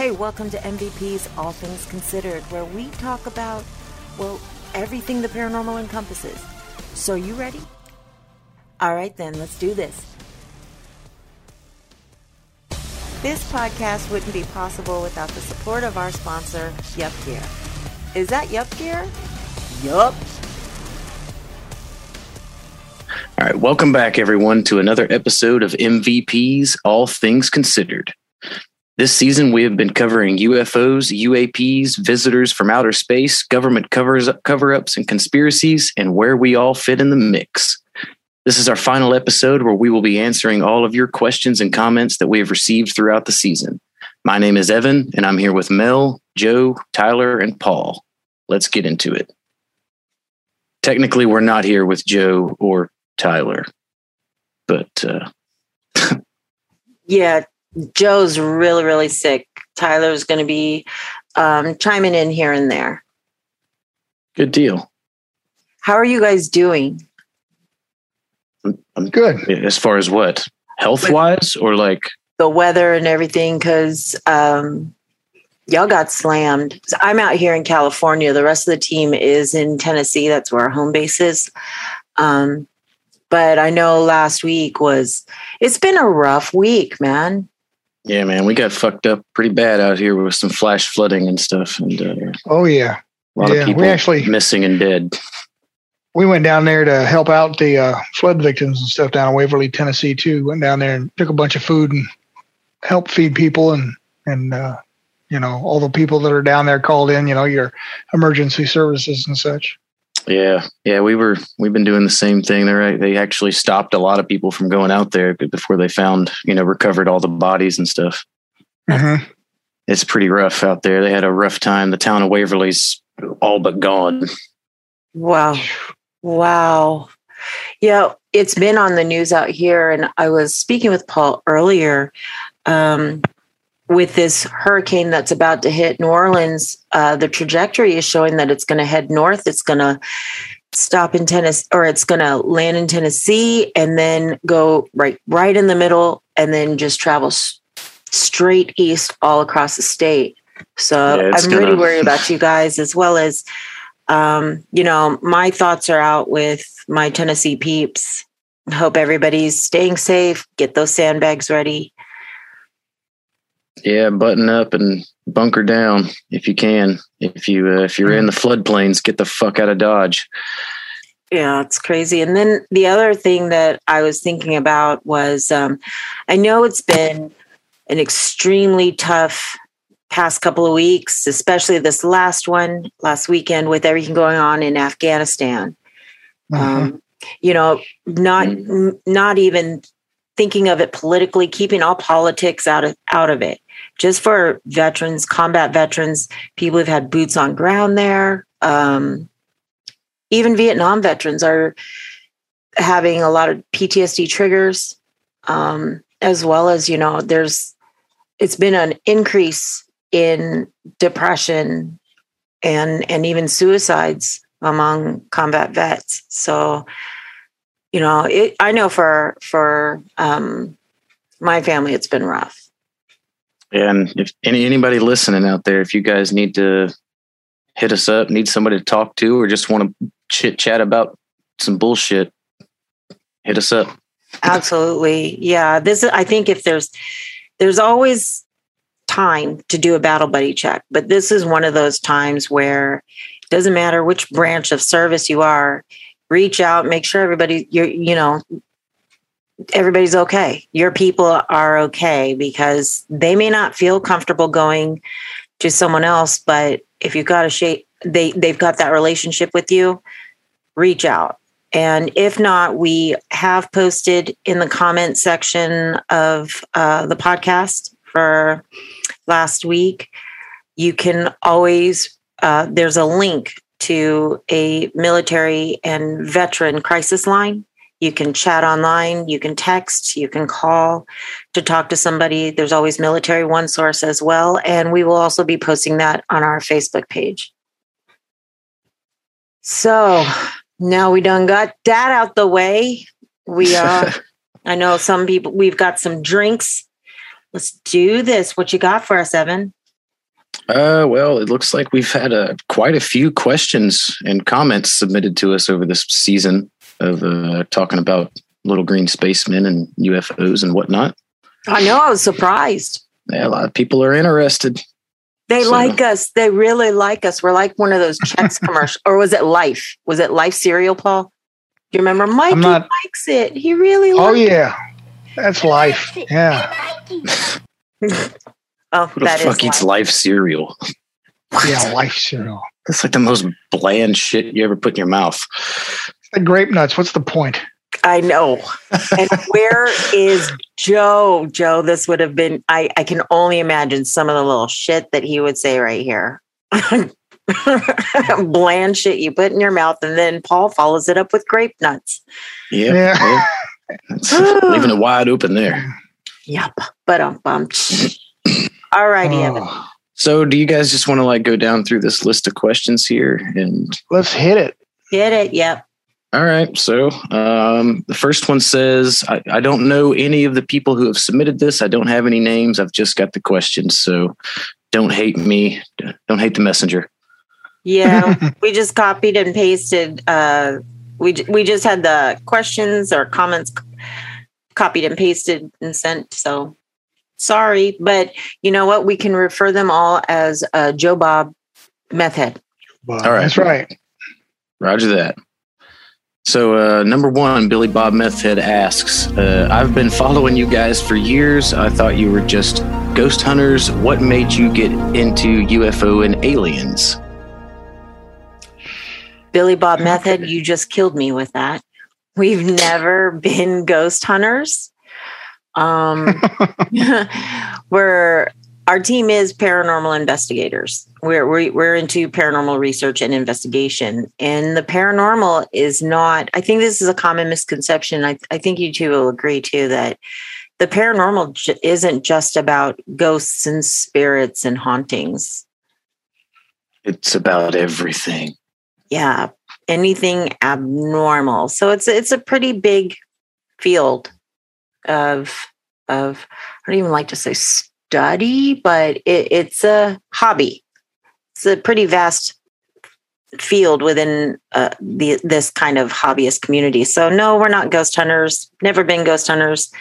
Hey, welcome to MVP's All Things Considered, where we talk about, well, everything the paranormal encompasses. So, you ready? All right, then, let's do this. This podcast wouldn't be possible without the support of our sponsor, Yup Gear. Is that Yup Gear? Yup. All right, welcome back, everyone, to another episode of MVP's All Things Considered. This season, we have been covering UFOs, UAPs, visitors from outer space, government covers cover ups and conspiracies, and where we all fit in the mix. This is our final episode where we will be answering all of your questions and comments that we have received throughout the season. My name is Evan, and I'm here with Mel, Joe, Tyler, and Paul. Let's get into it. Technically, we're not here with Joe or Tyler, but uh, Yeah, Joe's really, really sick. Tyler's going to be um, chiming in here and there. good deal. How are you guys doing? I'm Good. as far as what health wise or like The weather and everything, because um, y'all got slammed. So I'm out here in California. The rest of the team is in Tennessee. That's where our home base is. Um, but I know last week was, it's been a rough week, man. Yeah, man, we got fucked up pretty bad out here with some flash flooding and stuff, and uh, Oh yeah. a lot Yeah, of we people actually- missing and dead. We went down there to help out the uh, flood victims and stuff down in Waverly, Tennessee too. Went down there and took a bunch of food and helped feed people and and uh, you know all the people that are down there called in. You know your emergency services and such. Yeah, yeah, we were we've been doing the same thing. They right, they actually stopped a lot of people from going out there before they found you know recovered all the bodies and stuff. Mhm. It's pretty rough out there. They had a rough time. The town of Waverly's all but gone. Wow. Wow. Yeah, it's been on the news out here. And I was speaking with Paul earlier um, with this hurricane that's about to hit New Orleans. Uh, the trajectory is showing that it's going to head north. It's going to stop in Tennessee or it's going to land in Tennessee and then go right right in the middle and then just travel s- straight east all across the state. So Yeah, I'm really gonna- worried about you guys as well as um, you know, my thoughts are out with my Tennessee peeps. Hope everybody's staying safe. Get those sandbags ready. Yeah, button up and bunker down if you can. If you uh, if you're in the floodplains, get the fuck out of Dodge. Yeah, it's crazy. And then the other thing that I was thinking about was um, I know it's been an extremely tough past couple of weeks, especially this last one last weekend with everything going on in Afghanistan. Mhm. um, you know not n- not even thinking of it politically keeping all politics out of out of it just for veterans combat veterans people who've had boots on ground there um, even vietnam veterans are having a lot of ptsd triggers um, as well as you know there's it's been an increase in depression and and even suicides among combat vets. So, you know, it, I know for for um, my family, it's been rough. And if any anybody listening out there, if you guys need to hit us up, need somebody to talk to, or just want to chit chat about some bullshit, hit us up. Absolutely, yeah. This is, I think if there's there's always time to do a battle buddy check, but this is one of those times where it doesn't matter which branch of service you are. Reach out, make sure everybody you're you know everybody's okay. Your people are okay because they may not feel comfortable going to someone else, but if you've got a shape, they they've got that relationship with you. Reach out, and if not, we have posted in the comment section of uh, the podcast for last week. You can always uh, there's a link to a military and veteran crisis line you can chat online, you can text, you can call to talk to somebody. There's always military one source as well. And we will also be posting that on our Facebook page. So now we done got that out the way. We uh I know some people we've got some drinks. Let's do this. What you got for us, Evan? Uh, well, it looks like we've had a, quite a few questions and comments submitted to us over this season of uh, talking about little green spacemen and UFOs and whatnot. I know. I was surprised. Yeah, a lot of people are interested. They So- like us. They really like us. We're like one of those checks commercial, or was it Life? Was it Life cereal, Paul? Do you remember? Mikey not- likes it. He really likes it. Oh likes yeah, that's life. Yeah, Oh, Who the that is fuck eats life. life cereal? yeah, life cereal. That's like the most bland shit you ever put in your mouth. The grape nuts. What's the point? I know. And where is Joe? Joe, this would have been, I, I can only imagine some of the little shit that he would say right here. Bland shit you put in your mouth, and then Paul follows it up with grape nuts. Yeah. Yeah. yeah. Leaving it wide open there. Yep. But um, um all righty, Evan. Oh, So, do you guys just want to like go down through this list of questions here? And let's hit it. Hit it? Yep. All right, so um, the first one says, I, "I don't know any of the people who have submitted this. I don't have any names. I've just got the questions. So, don't hate me. Don't hate the messenger." Yeah, we just copied and pasted. Uh, we we just had the questions or comments copied and pasted and sent. So sorry, but you know what? We can refer them all as uh, Joe Bob Meth Head. Well, All right. That's right. Roger that. So, uh, number one, Billy Bob Methhead asks, uh, I've been following you guys for years. I thought you were just ghost hunters. What made you get into UFO and aliens? Billy Bob Meth Head, you just killed me with that. We've never been ghost hunters. Um, we're our team is paranormal investigators. We're, we're into paranormal research and investigation, and the paranormal is not. I think this is a common misconception. I, I think you two will agree too that the paranormal j- isn't just about ghosts and spirits and hauntings. It's about everything. yeah anything abnormal so it's it's a pretty big field of of i don't even like to say study but it, it's a hobby. It's a pretty vast field within uh, the this kind of hobbyist community. So no we're not ghost hunters. Never been ghost hunters.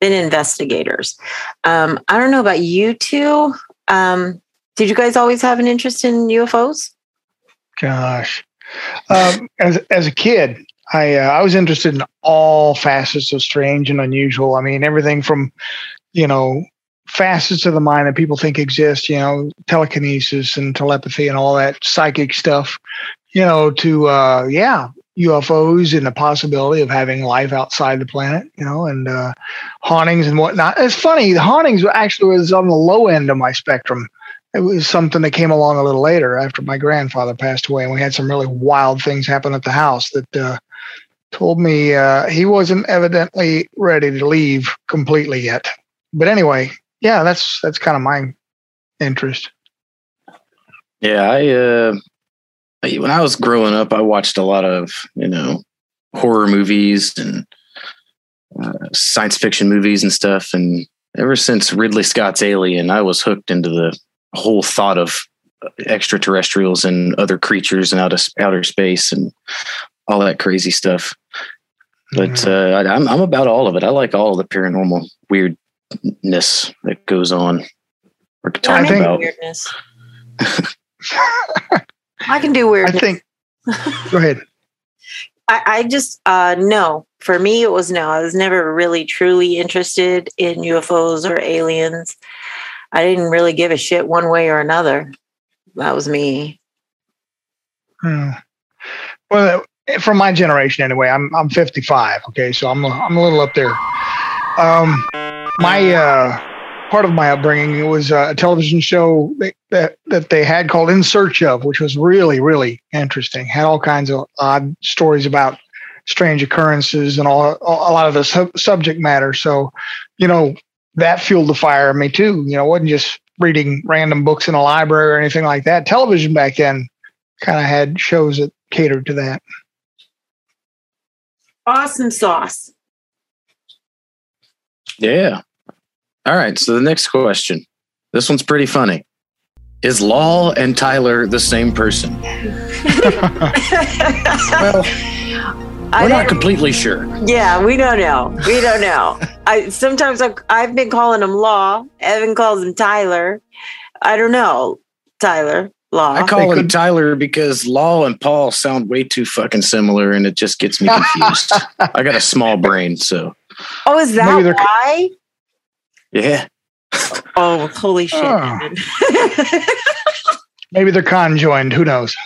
Been investigators. Um, i don't know about you two. Um, did you guys always have an interest in ufos Gosh, um, as as a kid, I uh, I was interested in all facets of strange and unusual. I mean, everything from you know facets of the mind that people think exist, you know, telekinesis and telepathy and all that psychic stuff, you know, to uh, yeah, UFOs and the possibility of having life outside the planet, you know, and uh, hauntings and whatnot. It's funny, the hauntings actually was on the low end of my spectrum it was something that came along a little later after my grandfather passed away and we had some really wild things happen at the house that uh, told me uh, he wasn't evidently ready to leave completely yet but anyway yeah that's that's kind of my interest Yeah, I, uh, when I was growing up, I watched a lot of, you know, horror movies and uh, science fiction movies and stuff. And ever since Ridley Scott's Alien, I was hooked into the whole thought of extraterrestrials and other creatures and outer, outer space and all that crazy stuff. But uh, I, I'm, I'm about all of it. I like all the paranormal weirdness that goes on. We're I'm talking into about. weirdness. I can do weird. i think go ahead I, I just uh no. For me it was no. I was never really truly interested in UFOs or aliens. I didn't really give a shit one way or another. That was me. Hmm. well from my generation anyway i'm i'm 55 okay so i'm a- i'm a little up there um my uh part of my upbringing was uh, a television show that, that that they had called in search of which was really really interesting had all kinds of odd stories about strange occurrences and all, all a lot of the sub- subject matter so you know that fueled the fire in me too you know it wasn't just reading random books in a library or anything like that television back then kind of had shows that catered to that. Awesome sauce. Yeah. All right. So the next question. This one's pretty funny. Is Law and Tyler the same person? well, we're not completely sure. Yeah, we don't know. We don't know. I sometimes I've, I've been calling him Law. Evan calls him Tyler. I don't know, Tyler. Law. I call him Tyler because Law and Paul sound way too fucking similar, and it just gets me confused. I got a small brain, so. Oh, is that why? Yeah. Oh, holy shit! Oh. Maybe they're conjoined. Who knows?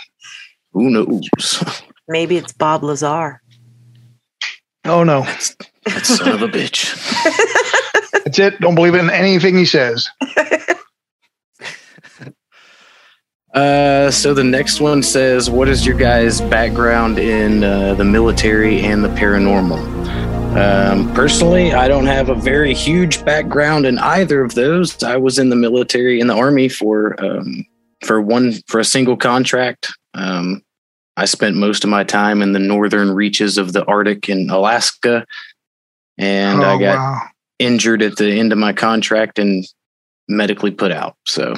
Who knows? Maybe it's Bob Lazar. Oh no! That son of a bitch. That's it. Don't believe in anything he says. Uh, so the next one says, "What is your guys' background in uh, the military and the paranormal?" Um, personally, I don't have a very huge background in either of those. I was in the military in the army for um, for one for a single contract. Um, I spent most of my time in the northern reaches of the Arctic in Alaska, and oh, I got wow. injured at the end of my contract and medically put out. So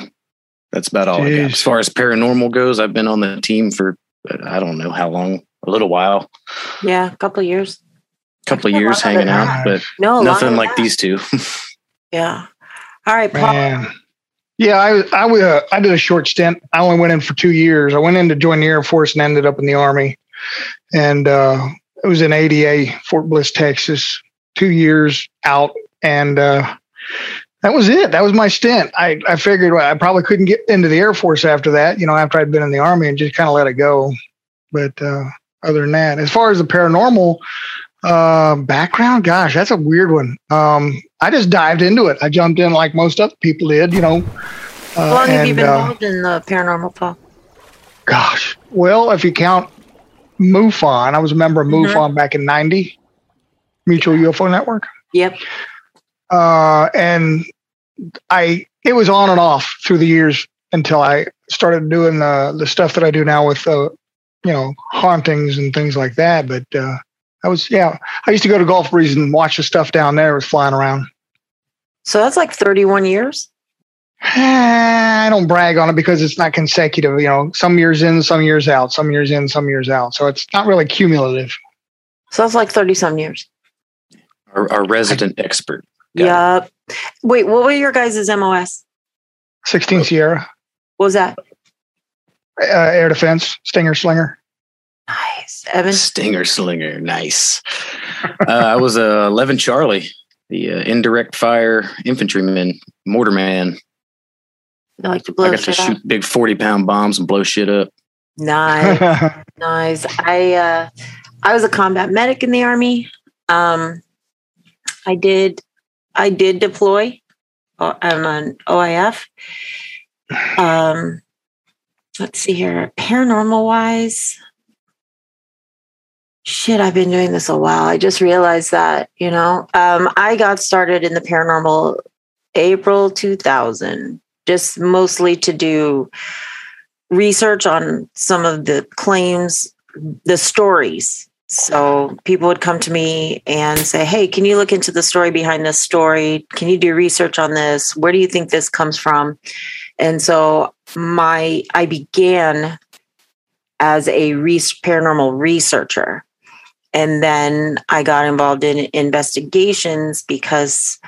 that's about all Jeez. I got. As far as paranormal goes, I've been on the team for I don't know how long, a little while. Yeah, a couple years. A couple years hanging out, but no, nothing like that. these two. yeah. All right, Paul. Man. Yeah, I I uh, I did a short stint. I only went in for two years. I went in to join the Air Force and ended up in the Army, and uh, it was in ADA, Fort Bliss, Texas. Two years out, and uh, that was it. That was my stint. I, I figured I probably couldn't get into the Air Force after that, you know, after I'd been in the Army and just kind of let it go. But uh, other than that, as far as the paranormal uh, background, gosh, that's a weird one. Um, I just dived into it. I jumped in like most other people did, you know. Uh, How long and, have you been uh, involved in the paranormal, Paul? Gosh, well, if you count MUFON, I was a member of MUFON mm-hmm. back in 90, Mutual UFO Network. Yep uh, and I it was on and off through the years until I started doing the the stuff that I do now with uh, you know hauntings and things like that. But uh, I was yeah, I used to go to Gulf Breeze and watch the stuff down there It was flying around. So that's like 31 years. I don't brag on it because it's not consecutive. You know, some years in, some years out, some years in, some years out. So it's not really cumulative. So that's like 30 some years. Our, our resident I, expert. Yep. Wait, what were your guys' MOS? 16 Sierra. What was that? Uh, air defense, Stinger Slinger. Nice. Evan? Stinger Slinger. Nice. uh, I was uh, 11 Charlie, the uh, indirect fire infantryman, mortar man. I like to blow I got to shoot big 40 pound bombs and blow shit up. Nice. nice. I, uh, I was a combat medic in the army. Um, I did I did deploy. Uh, I'm on OIF. Um, let's see here. Paranormal wise, shit, I've been doing this a while. I just realized that, you know, um, I got started in the paranormal April 2000, just mostly to do research on some of the claims, the stories so people would come to me and say, Hey, can you look into the story behind this story? Can you do research on this? Where do you think this comes from? And so my I began as a re- paranormal researcher. And then I got involved in investigations because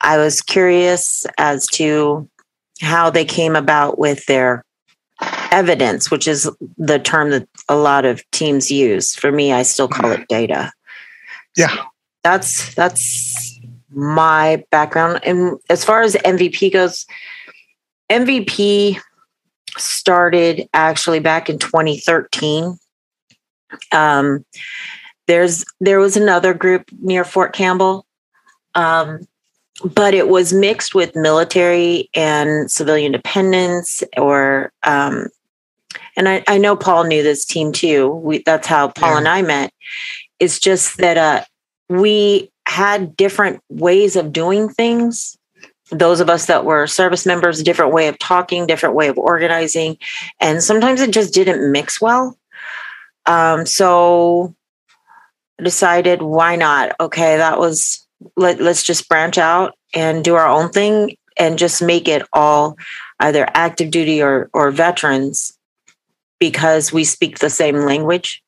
I was curious as to how they came about with their evidence, which is the term that a lot of teams use. For me, I still call it data. Yeah. So that's that's my background. And as far as MVP goes, MVP started actually back in 2013. Um, there's there was another group near Fort Campbell um, but it was mixed with military and civilian dependents or um, and I, I, know paul knew this team too. We, that's how paul yeah. and i met. It's just that uh, we had different ways of doing things. Those of us that were service members different way of talking different way of organizing and sometimes it just didn't mix well. Um, so decided why not okay that was let, let's just branch out and do our own thing and just make it all either active duty or or veterans because we speak the same language.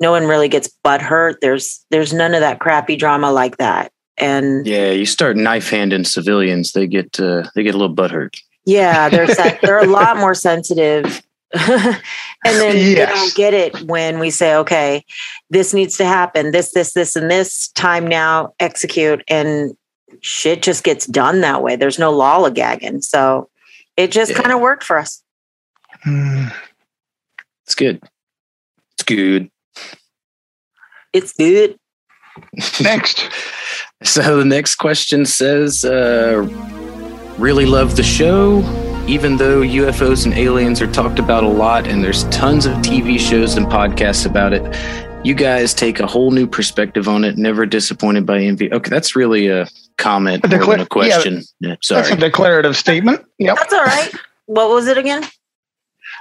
No one really gets butt hurt. There's there's none of that crappy drama like that. And Yeah, you start knife handing civilians, they get uh, they get a little butthurt. yeah, they're sen- they're a lot more sensitive. and then they don't get it when we say, okay, this needs to happen, this, this, this, and this time now, execute. And shit just gets done that way. There's no lollygagging. So it just Yeah. kind of worked for us. Hmm. It's good. It's good. It's good. Next. So the next question says, uh, really love the show. Even though UFOs and aliens are talked about a lot and there's tons of TV shows and podcasts about it, you guys take a whole new perspective on it. Never disappointed by envy. Okay, that's really a comment A more than decla- a yeah, question. Yeah, That's a sorry. declarative statement. Yep. That's all right. what was it again?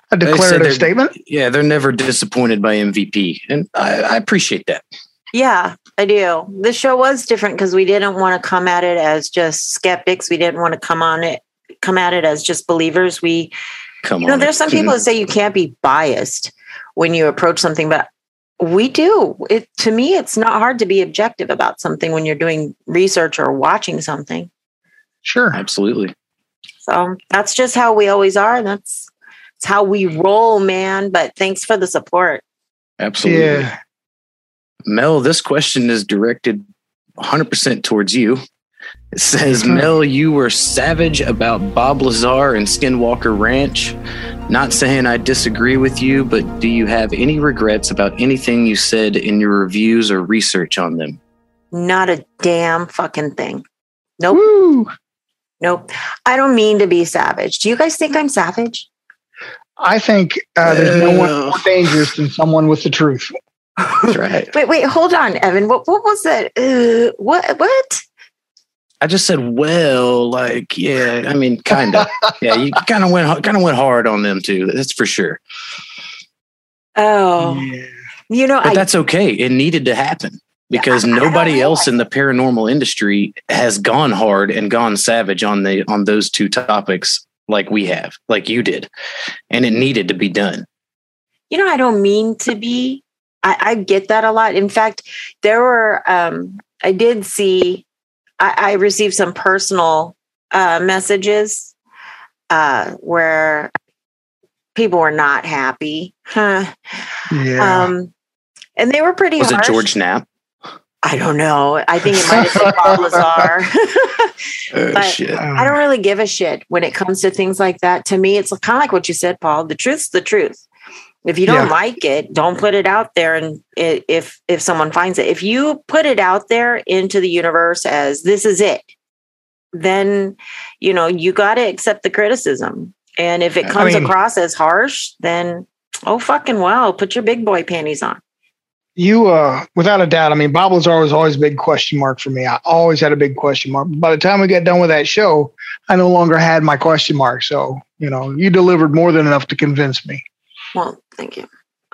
A declarative statement. Yeah, they're never disappointed by MVP. And I, I appreciate that. Yeah, I do. This show was different because we didn't want to come at it as just skeptics. We didn't want to come on it, come at it as just believers. We Come You know, on. there's some people that say you can't be biased when you approach something, but we do. It to me, it's not hard to be objective about something when you're doing research or watching something. Sure. Absolutely. So that's just how we always are. That's it's how we roll, man. But thanks for the support. Absolutely. Yeah. Mel, this question is directed 100% towards you. It says, Mhm. Mel, you were savage about Bob Lazar and Skinwalker Ranch. Not saying I disagree with you, but do you have any regrets about anything you said in your reviews or research on them? Not a damn fucking thing. Nope. Woo. Nope. I don't mean to be savage. Do you guys think I'm savage? I think uh, there's no one more dangerous than someone with the truth. That's right. Wait, wait, hold on, Evan. What what was that? Uh, what what? I just said, well, like, yeah, I mean, kind of. yeah, you kind of went kind of went hard on them too. That's for sure. Oh, Yeah. you know, But I that's okay. It needed to happen because I- I nobody know. else in the paranormal industry has gone hard and gone savage on the on those two topics like we have, like you did, and it needed to be done. you know, I don't mean to be. I, I get that a lot. In fact, there were, um, I did see, I, I received some personal uh, messages uh, where people were not happy. Huh. Yeah. Um, and they were pretty Was it. George Knapp? I don't know. I think it might have been Bob Lazar. Oh But- shit! I don't really give a shit when it comes to things like that. To me, it's kind of like what you said, Paul. The truth's the truth. If you don't Yeah. like it, don't put it out there. And if if someone finds it, if you put it out there into the universe as this is it, then you know you got to accept the criticism. And if it I comes mean- across as harsh, then oh fucking well, put your big boy panties on. you, uh, without a doubt, I mean, Bob Lazar was always a big question mark for me. I always had a big question mark. By the time we got done with that show, I no longer had my question mark. So, you know, you delivered more than enough to convince me. Well, thank you.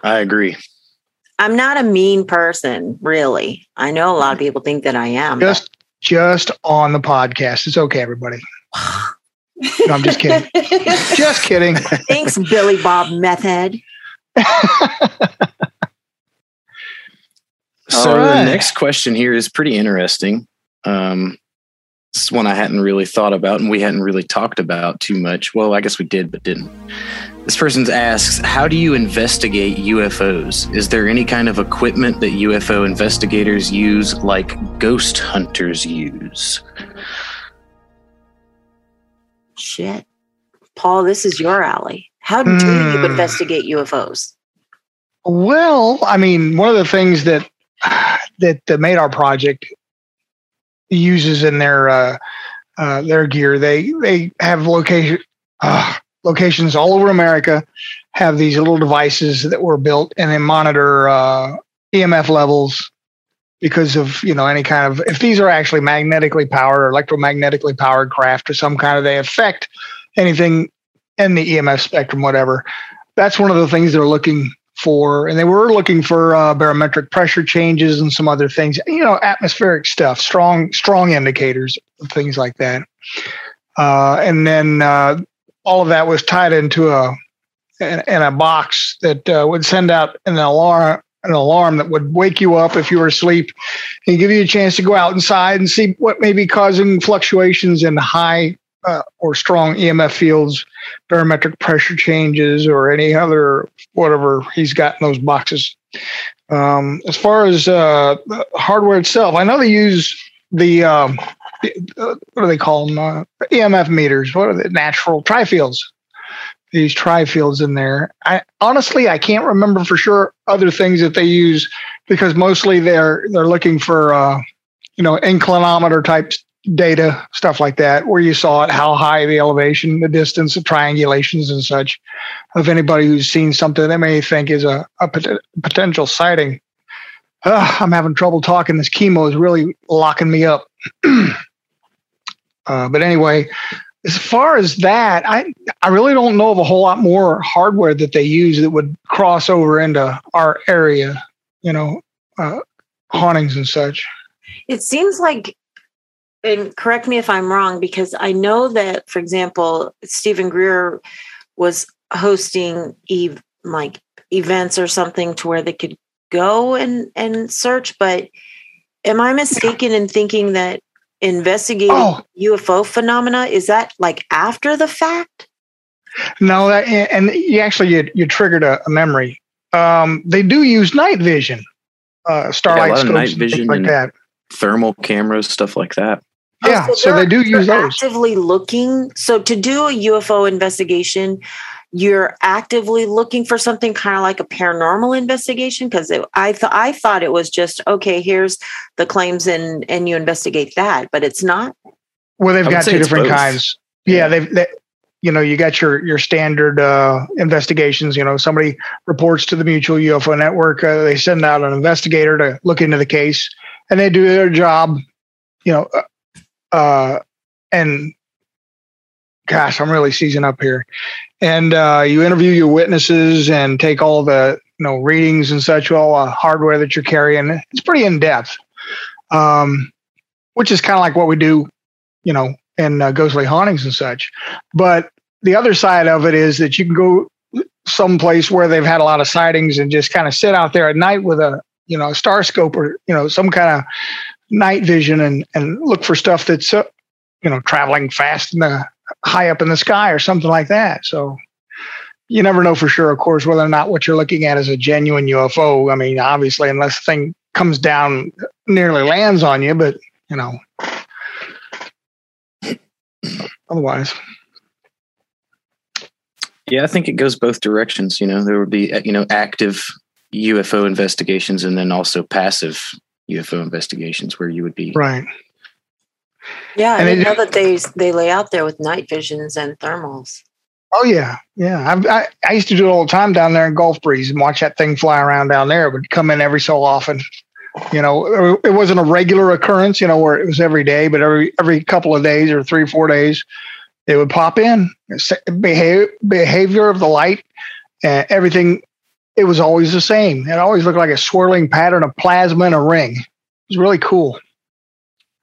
I agree. I'm not a mean person, really. I know a lot of people think that I am. but- Just, just on the podcast. It's okay, everybody. No, I'm just kidding. just kidding. Thanks, Billy Bob Method. So All right. the next question here is pretty interesting. Um, it's one I hadn't really thought about, and we hadn't really talked about too much. Well, I guess we did, but didn't. This person asks, "How do you investigate UFOs? Is there any kind of equipment that UFO investigators use, like ghost hunters use?" Shit. Paul, this is your alley. How do you Hmm. investigate UFOs? Well, I mean, one of the things that that, that made our project uses in their uh, uh, their gear, they they have location uh, locations all over America. Have these little devices that were built and they monitor uh, EMF levels because of you know any kind of if these are actually magnetically powered or electromagnetically powered craft or some kind of they affect anything in the EMF spectrum, whatever. That's one of the things they're looking for, and they were looking for uh, barometric pressure changes and some other things, you know, atmospheric stuff, strong, strong indicators, things like that. uh, and then uh, all of that was tied into a in, a box that uh, would send out an alarm an alarm that would wake you up if you were asleep and give you a chance to go out inside and see what may be causing fluctuations in high uh, or strong EMF fields, barometric pressure changes, or any other whatever he's got in those boxes. Um, as far as uh, hardware itself, I know they use the um, what do they call them? Uh, EMF meters. What are the natural trifields? These trifields in there. I honestly I can't remember for sure other things that they use because mostly they're they're looking for uh, you know inclinometer type data stuff like that where you saw it how high the elevation the distance the triangulations and such of anybody who's seen something they may think is a, a pot- potential sighting uh, i'm having trouble talking this chemo is really locking me up uh, but anyway, as far as that, I I really don't know of a whole lot more hardware that they use that would cross over into our area. You know, uh, hauntings and such. It seems like, and correct me if I'm wrong, because I know that, for example, Steven Greer was hosting eve like events or something to where they could go and and search. But am I mistaken in thinking that investigating oh. UFO phenomena is that like after the fact? No, that, and you actually you, you triggered a, a memory. Um, they do use night vision, uh, starlight yeah, scopes, night vision like that, thermal cameras, stuff like that. Yeah, oh, so, so they do use those. Actively looking. So to do a UFO investigation, you're actively looking for something kind of like a paranormal investigation because I thought I thought it was just okay. Here's the claims and and you investigate that, but it's not. Well, they've got two different both. kinds. Yeah, they've they, you know you got your your standard uh, investigations. You know, somebody reports to the Mutual UFO Network. Uh, they send out an investigator to look into the case, and they do their job. You know, uh, and gosh, I'm really seizing up here and uh, you interview your witnesses and take all the you know readings and such, all uh, hardware that you're carrying. It's pretty in depth, um, which is kind of like what we do, you know, in uh, ghostly hauntings and such. But the other side of it is that you can go someplace where they've had a lot of sightings and just kind of sit out there at night with a you know a star scope or you know some kind of night vision and and look for stuff that's uh, you know traveling fast in the high up in the sky or something like that. So you never know for sure, of course, whether or not what you're looking at is a genuine UFO. I mean, obviously, unless the thing comes down, nearly lands on you, but you know, otherwise. Yeah, I think it goes both directions. You know, there would be you know active UFO investigations and then also passive UFO investigations where you would be right yeah, and I know that they they lay out there with night visions and thermals. Oh yeah, yeah. I, I, I used to do it all the time down there in Gulf Breeze and watch that thing fly around down there. It would come in every so often. You know, it wasn't a regular occurrence. You know, where it was every day, but every every couple of days or three four days, it would pop in. Behavior behavior of the light, and everything. It was always the same. It always looked like a swirling pattern of plasma in a ring. It was really cool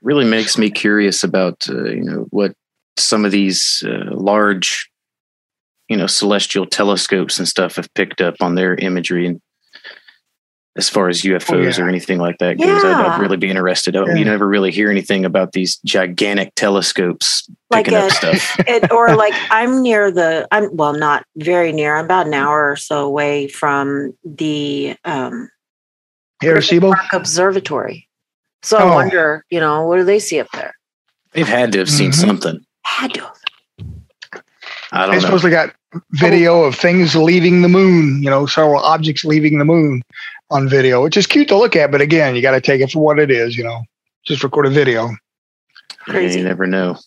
really makes me curious about uh, you know what some of these uh, large you know celestial telescopes and stuff have picked up on their imagery and as far as UFOs oh, yeah. or anything like that goes. I'd, I'd, really be interested. Oh, yeah. You never really hear anything about these gigantic telescopes like picking a, up stuff, it, or like I'm near the. I'm well, not very near. I'm about an hour or so away from the um, Arecibo Park Observatory. So oh. I wonder, you know, what do they see up there? They've had to have seen mm-hmm. something. Had to. I don't they supposedly got video of things leaving the moon, you know, several objects leaving the moon on video, which is cute to look at. But again, you got to take it for what it is, you know, just record a video. Crazy. You never know.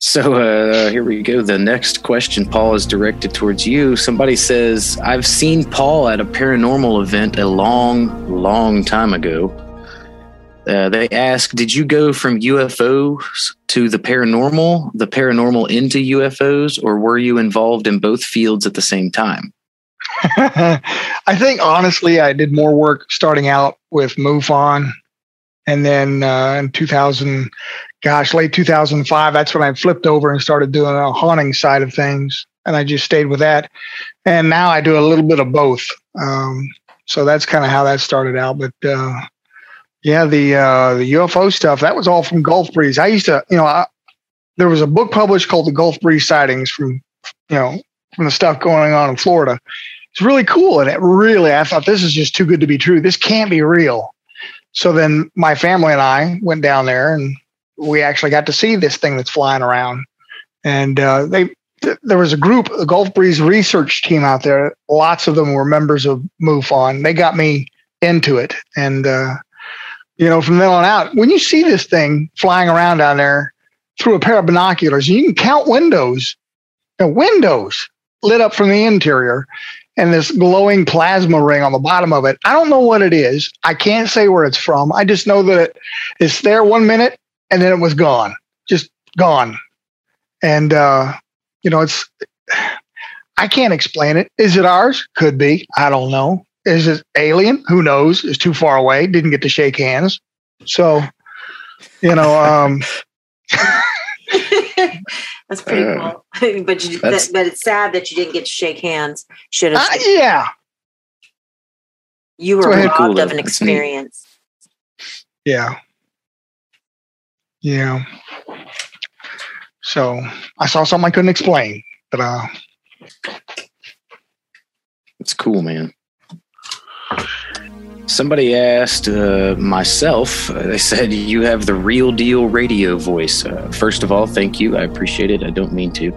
So uh, here we go. The next question, Paul, is directed towards you. Somebody says, I've seen Paul at a paranormal event a long, long time ago. Uh, they ask, did you go from UFOs to the paranormal, the paranormal into UFOs, or were you involved in both fields at the same time? I think honestly, I did more work starting out with MUFON And then uh, in 2000, gosh, late 2005, that's when I flipped over and started doing a haunting side of things. And I just stayed with that. And now I do a little bit of both. Um, so that's kind of how that started out. But uh, yeah, the uh, the UFO stuff that was all from Gulf Breeze. I used to, you know, I, there was a book published called the Gulf Breeze sightings from, you know, from the stuff going on in Florida. It's really cool, and it really, I thought this is just too good to be true. This can't be real. So then my family and I went down there, and we actually got to see this thing that's flying around. And uh, they there was a group, the Gulf Breeze research team out there. Lots of them were members of MUFON. They got me into it, and uh, you know, from then on out, when you see this thing flying around down there through a pair of binoculars, you can count windows, know, windows lit up from the interior, and this glowing plasma ring on the bottom of it. I don't know what it is. I can't say where it's from. I just know that it's there one minute and then it was gone, just gone. And uh, you know, it's I can't explain it. Is it ours? Could be. I don't know. Is it alien? Who knows? It's too far away. Didn't get to shake hands. So, you know, um That's pretty uh, cool. but you, that, but it's sad that you didn't get to shake hands. Should have. Uh, yeah. You were robbed cool, of an experience. Yeah. Yeah. So I saw something I couldn't explain, but uh, it's cool, man. Somebody asked uh, myself, uh, they said, You have the real deal radio voice. Uh, first of all, thank you. I appreciate it. I don't mean to.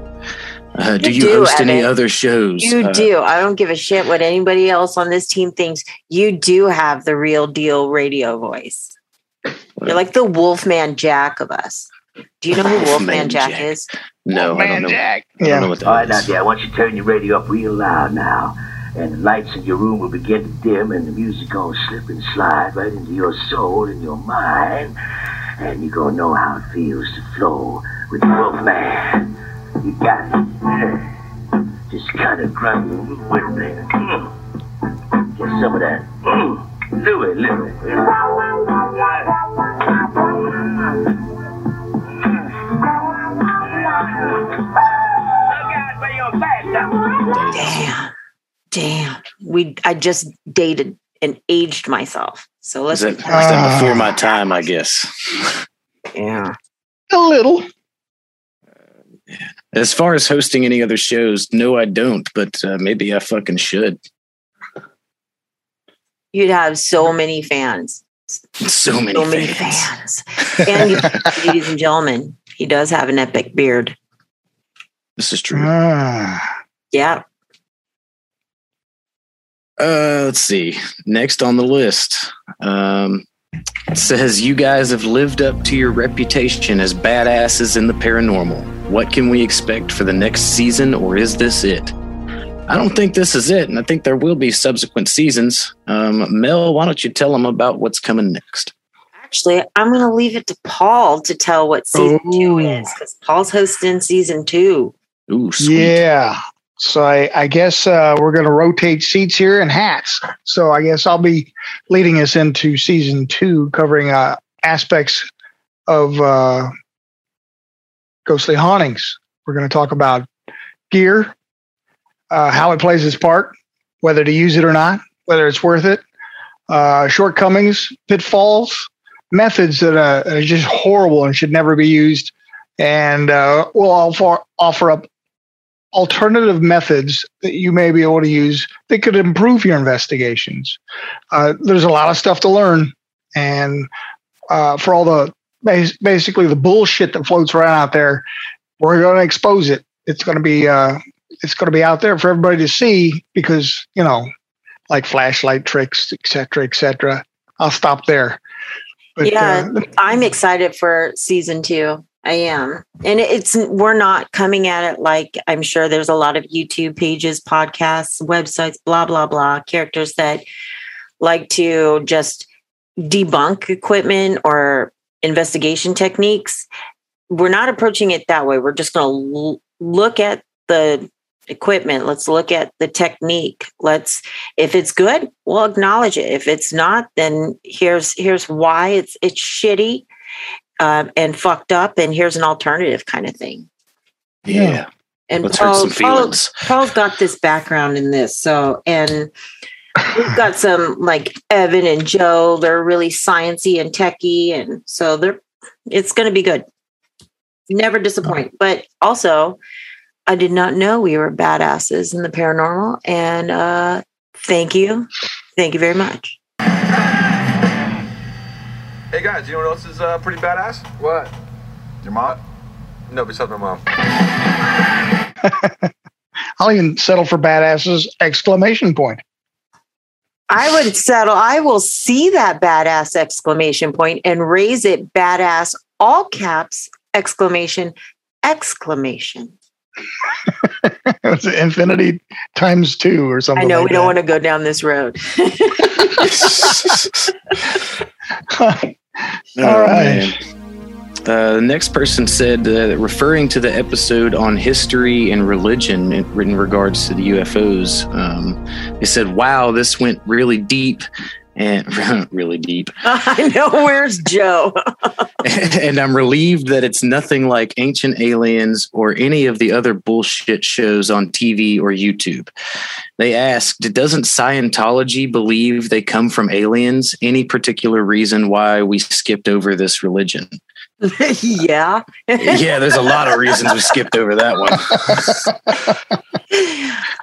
Uh, do you, do, host Evan. any other shows? You uh, do. I don't give a shit what anybody else on this team thinks. You do have the real deal radio voice. You're like the Wolfman Jack of us. Do you know who Wolfman Jack, Jack, is? No, Wolfman I don't know. Jack. I yeah. Don't know what that All right, now, dear, I want you to turn your radio up real loud now. And the lights in your room will begin to dim and the music gonna slip and slide right into your soul and your mind. And you're gonna know how it feels to flow with the Wolfman. You got it. Just kind of grunt a little bit there. Mm. Get some of that. Mm. Louie, Louie. Damn. Damn. We I just dated and aged myself. So let's that, that before my time, I guess. Yeah. A little. As far as hosting any other shows, no, I don't, but uh, maybe I fucking should. You'd have so many fans. So many, so many fans. fans. and ladies and gentlemen, he does have an epic beard. This is true. Ah. Yeah. Uh, let's see. Next on the list, um, says you guys have lived up to your reputation as badasses in the paranormal. What can we expect for the next season, or is this it? I don't think this is it, and I think there will be subsequent seasons. Um, Mel, why don't you tell them about what's coming next? Actually, I'm going to leave it to Paul to tell what season Ooh. two is because Paul's hosting season two. Ooh, sweet. Yeah. So I, I guess uh, we're going to rotate seats here and hats. So I guess I'll be leading us into season two, covering uh, aspects of uh, ghostly hauntings. We're going to talk about gear, uh, how it plays its part, whether to use it or not, whether it's worth it, uh, shortcomings, pitfalls, methods that uh, are just horrible and should never be used. And we'll offer, offer up alternative methods that you may be able to use that could improve your investigations. Uh, there's a lot of stuff to learn, and uh, for all the basically the bullshit that floats around out there, we're going to expose it. It's going to be uh, it's going to be out there for everybody to see because you know, like flashlight tricks, etc., etc. I'll stop there. But, yeah, uh, I'm excited for season two. I am. And it's, we're not coming at it like I'm sure there's a lot of YouTube pages, podcasts, websites, blah, blah, blah, characters that like to just debunk equipment or investigation techniques. We're not approaching it that way. We're just going to l- look at the equipment. Let's look at the technique. Let's if it's good, we'll acknowledge it. If it's not, then here's here's why it's it's shitty um, and fucked up, and here's an alternative kind of thing. Yeah. And Let's hurt Paul, some Paul, feelings. Paul's got this background in this, so and we've got some like Evan and Joe. They're really sciency and techy, and so they're it's going to be good. Never disappoint. But also, I did not know we were badasses in the paranormal, and uh, thank you, thank you very much. Hey guys, you know what else is uh, pretty badass? What? Your mom? No, besides my mom. I'll even settle for badasses! Exclamation point. I would settle. I will see that badass exclamation point and raise it badass all caps exclamation exclamation. it's infinity times two or something. I know like we don't want to go down this road. All right. Uh, the next person said, uh, referring to the episode on history and religion in, in regards to the UFOs, um, they said, "Wow, this went really deep." And really deep, I know where's Joe. and I'm relieved that it's nothing like Ancient Aliens or any of the other bullshit shows on TV or YouTube. They asked, Doesn't Scientology believe they come from aliens? Any particular reason why we skipped over this religion? yeah. yeah, there's a lot of reasons we skipped over that one.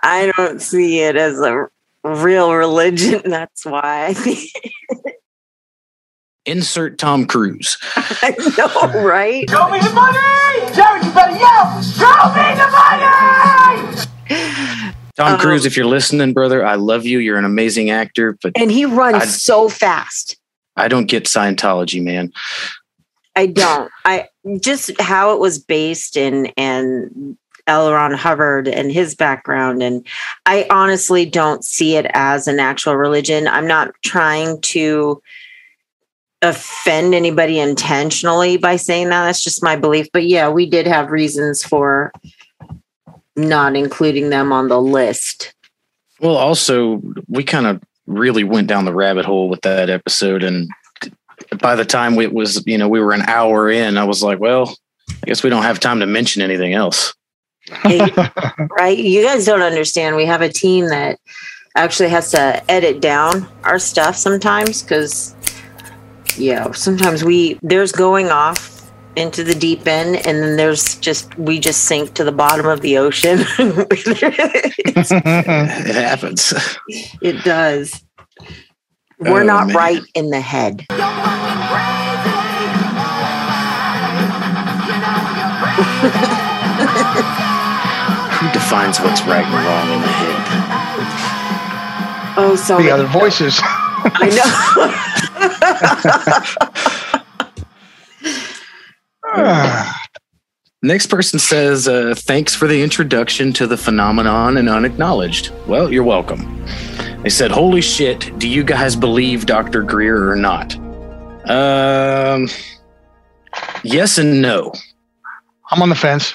I don't see it as a real religion. That's why Insert Tom Cruise. I know, right? Show me the money! Jerry, you better yell! Show me the money! Tom Um, Cruise, if you're listening, brother, I love you. You're an amazing actor, but And he runs I- so fast. I don't get Scientology, man. I don't. I just how it was based in and L. Ron Hubbard and his background. And I honestly don't see it as an actual religion. I'm not trying to offend anybody intentionally by saying that. That's just my belief. But yeah, we did have reasons for not including them on the list. Well, also, we kind of really went down the rabbit hole with that episode. And by the time it was, you know, we were an hour in, I was like, well, I guess we don't have time to mention anything else. right? You guys don't understand. We have a team that actually has to edit down our stuff sometimes because, yeah, sometimes we there's going off into the deep end, and then there's just we just sink to the bottom of the ocean. It's- It happens. it does. We're Oh, not man. right in the head. Who defines what's right and wrong in the head? Oh, so the many- other voices. I know. Next person says, uh, Thanks for the introduction to the phenomenon and unacknowledged. Well, you're welcome. They said, Holy shit, do you guys believe Dr. Greer or not? Um, yes and no. I'm on the fence.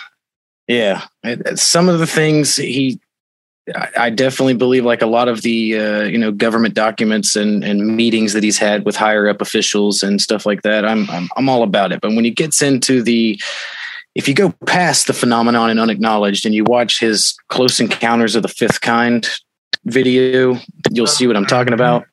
Yeah. It- Some of the things he, I I definitely believe like a lot of the, uh, you know, government documents and, and meetings that he's had with higher up officials and stuff like that. I'm, I'm, I'm all about it. But when he gets into the, if you go past the phenomenon and unacknowledged and you watch his close encounters of the fifth kind video, you'll see what I'm talking about.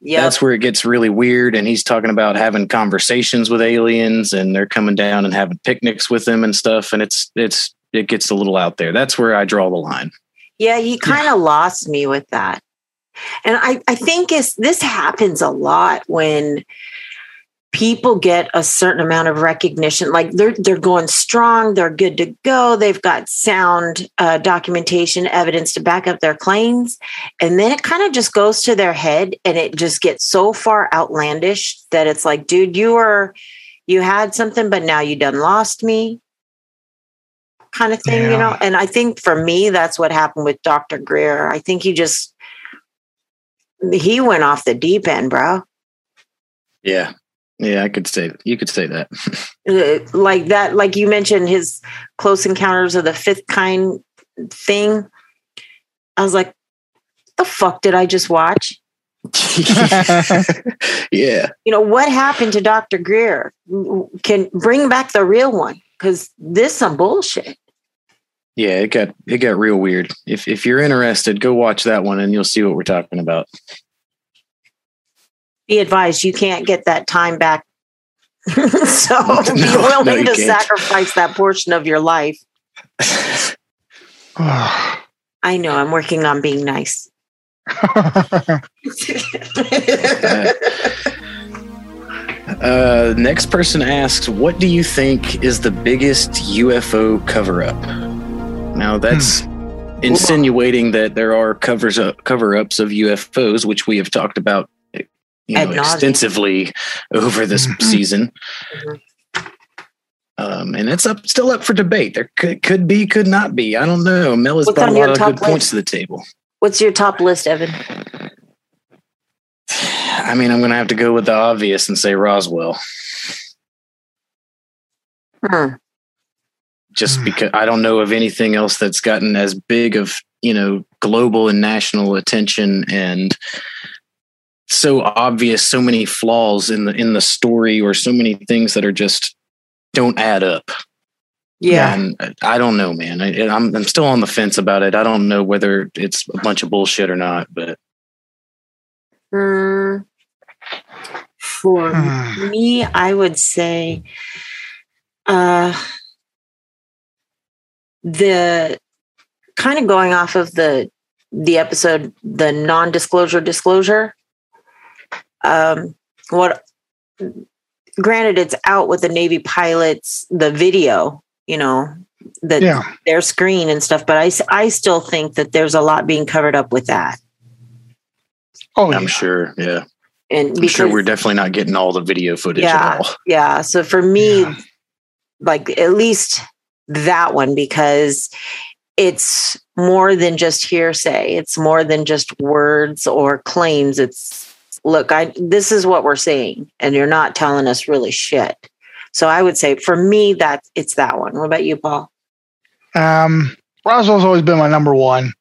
Yeah. That's where it gets really weird. And he's talking about having conversations with aliens and they're coming down and having picnics with them and stuff. And it's, it's, it gets a little out there. That's where I draw the line. Yeah, he kind of lost me with that. And I, I think it's, this happens a lot when people get a certain amount of recognition. Like they're they're going strong, they're good to go, they've got sound uh, documentation, evidence to back up their claims, and then it kind of just goes to their head, and it just gets so far outlandish that it's like, dude, you were you had something, but now you done lost me kind of thing, you know. And I think for me, that's what happened with Dr. Greer. I think he just he went off the deep end, bro. Yeah. Yeah, I could say you could say that. Uh, Like that, like you mentioned, his close encounters of the fifth kind thing, I was like, the fuck did I just watch? yeah. You know, what happened to Dr. Greer? Can bring back the real one because this some bullshit. Yeah, it got it got real weird. If if you're interested, go watch that one and you'll see what we're talking about. Be advised, you can't get that time back. so be No, willing no, to can't. sacrifice that portion of your life. I know I'm working on being nice. Uh, next person asks, "What do you think is the biggest UFO cover-up?" Now that's insinuating that there are covers up cover-ups of UFOs, which we have talked about, you know, extensively over this Mhm. season. Mhm. Um, and it's up, still up for debate. There could, could be, could not be. I don't know. Mel has What's brought a lot your of top good points list? to the table. What's your top list, Evan? I mean, I'm going to have to go with the obvious and say Roswell. Hmm. Just Hmm. because I don't know of anything else that's gotten as big of you know global and national attention and so obvious so many flaws in the in the story or so many things that are just don't add up Yeah. and I don't know man I, I'm I'm still on the fence about it I don't know whether it's a bunch of bullshit or not but Hmm. For Hmm. me, I would say uh, the kind of going off of the the episode, the non-disclosure disclosure. Um, what? Granted, it's out with the Navy pilots, the video, you know, the yeah. their screen and stuff. But i i still think that there's a lot being covered up with that, Oh, I'm yeah. sure yeah and I'm sure we're definitely not getting all the video footage Yeah. at all Yeah. So for me, Yeah. like at least that one, because it's more than just hearsay. It's more than just words or claims. It's look, I this is what we're seeing, and you're not telling us really shit. So I would say for me that it's that one. What about you, Paul? Um, Roswell's always been my number one.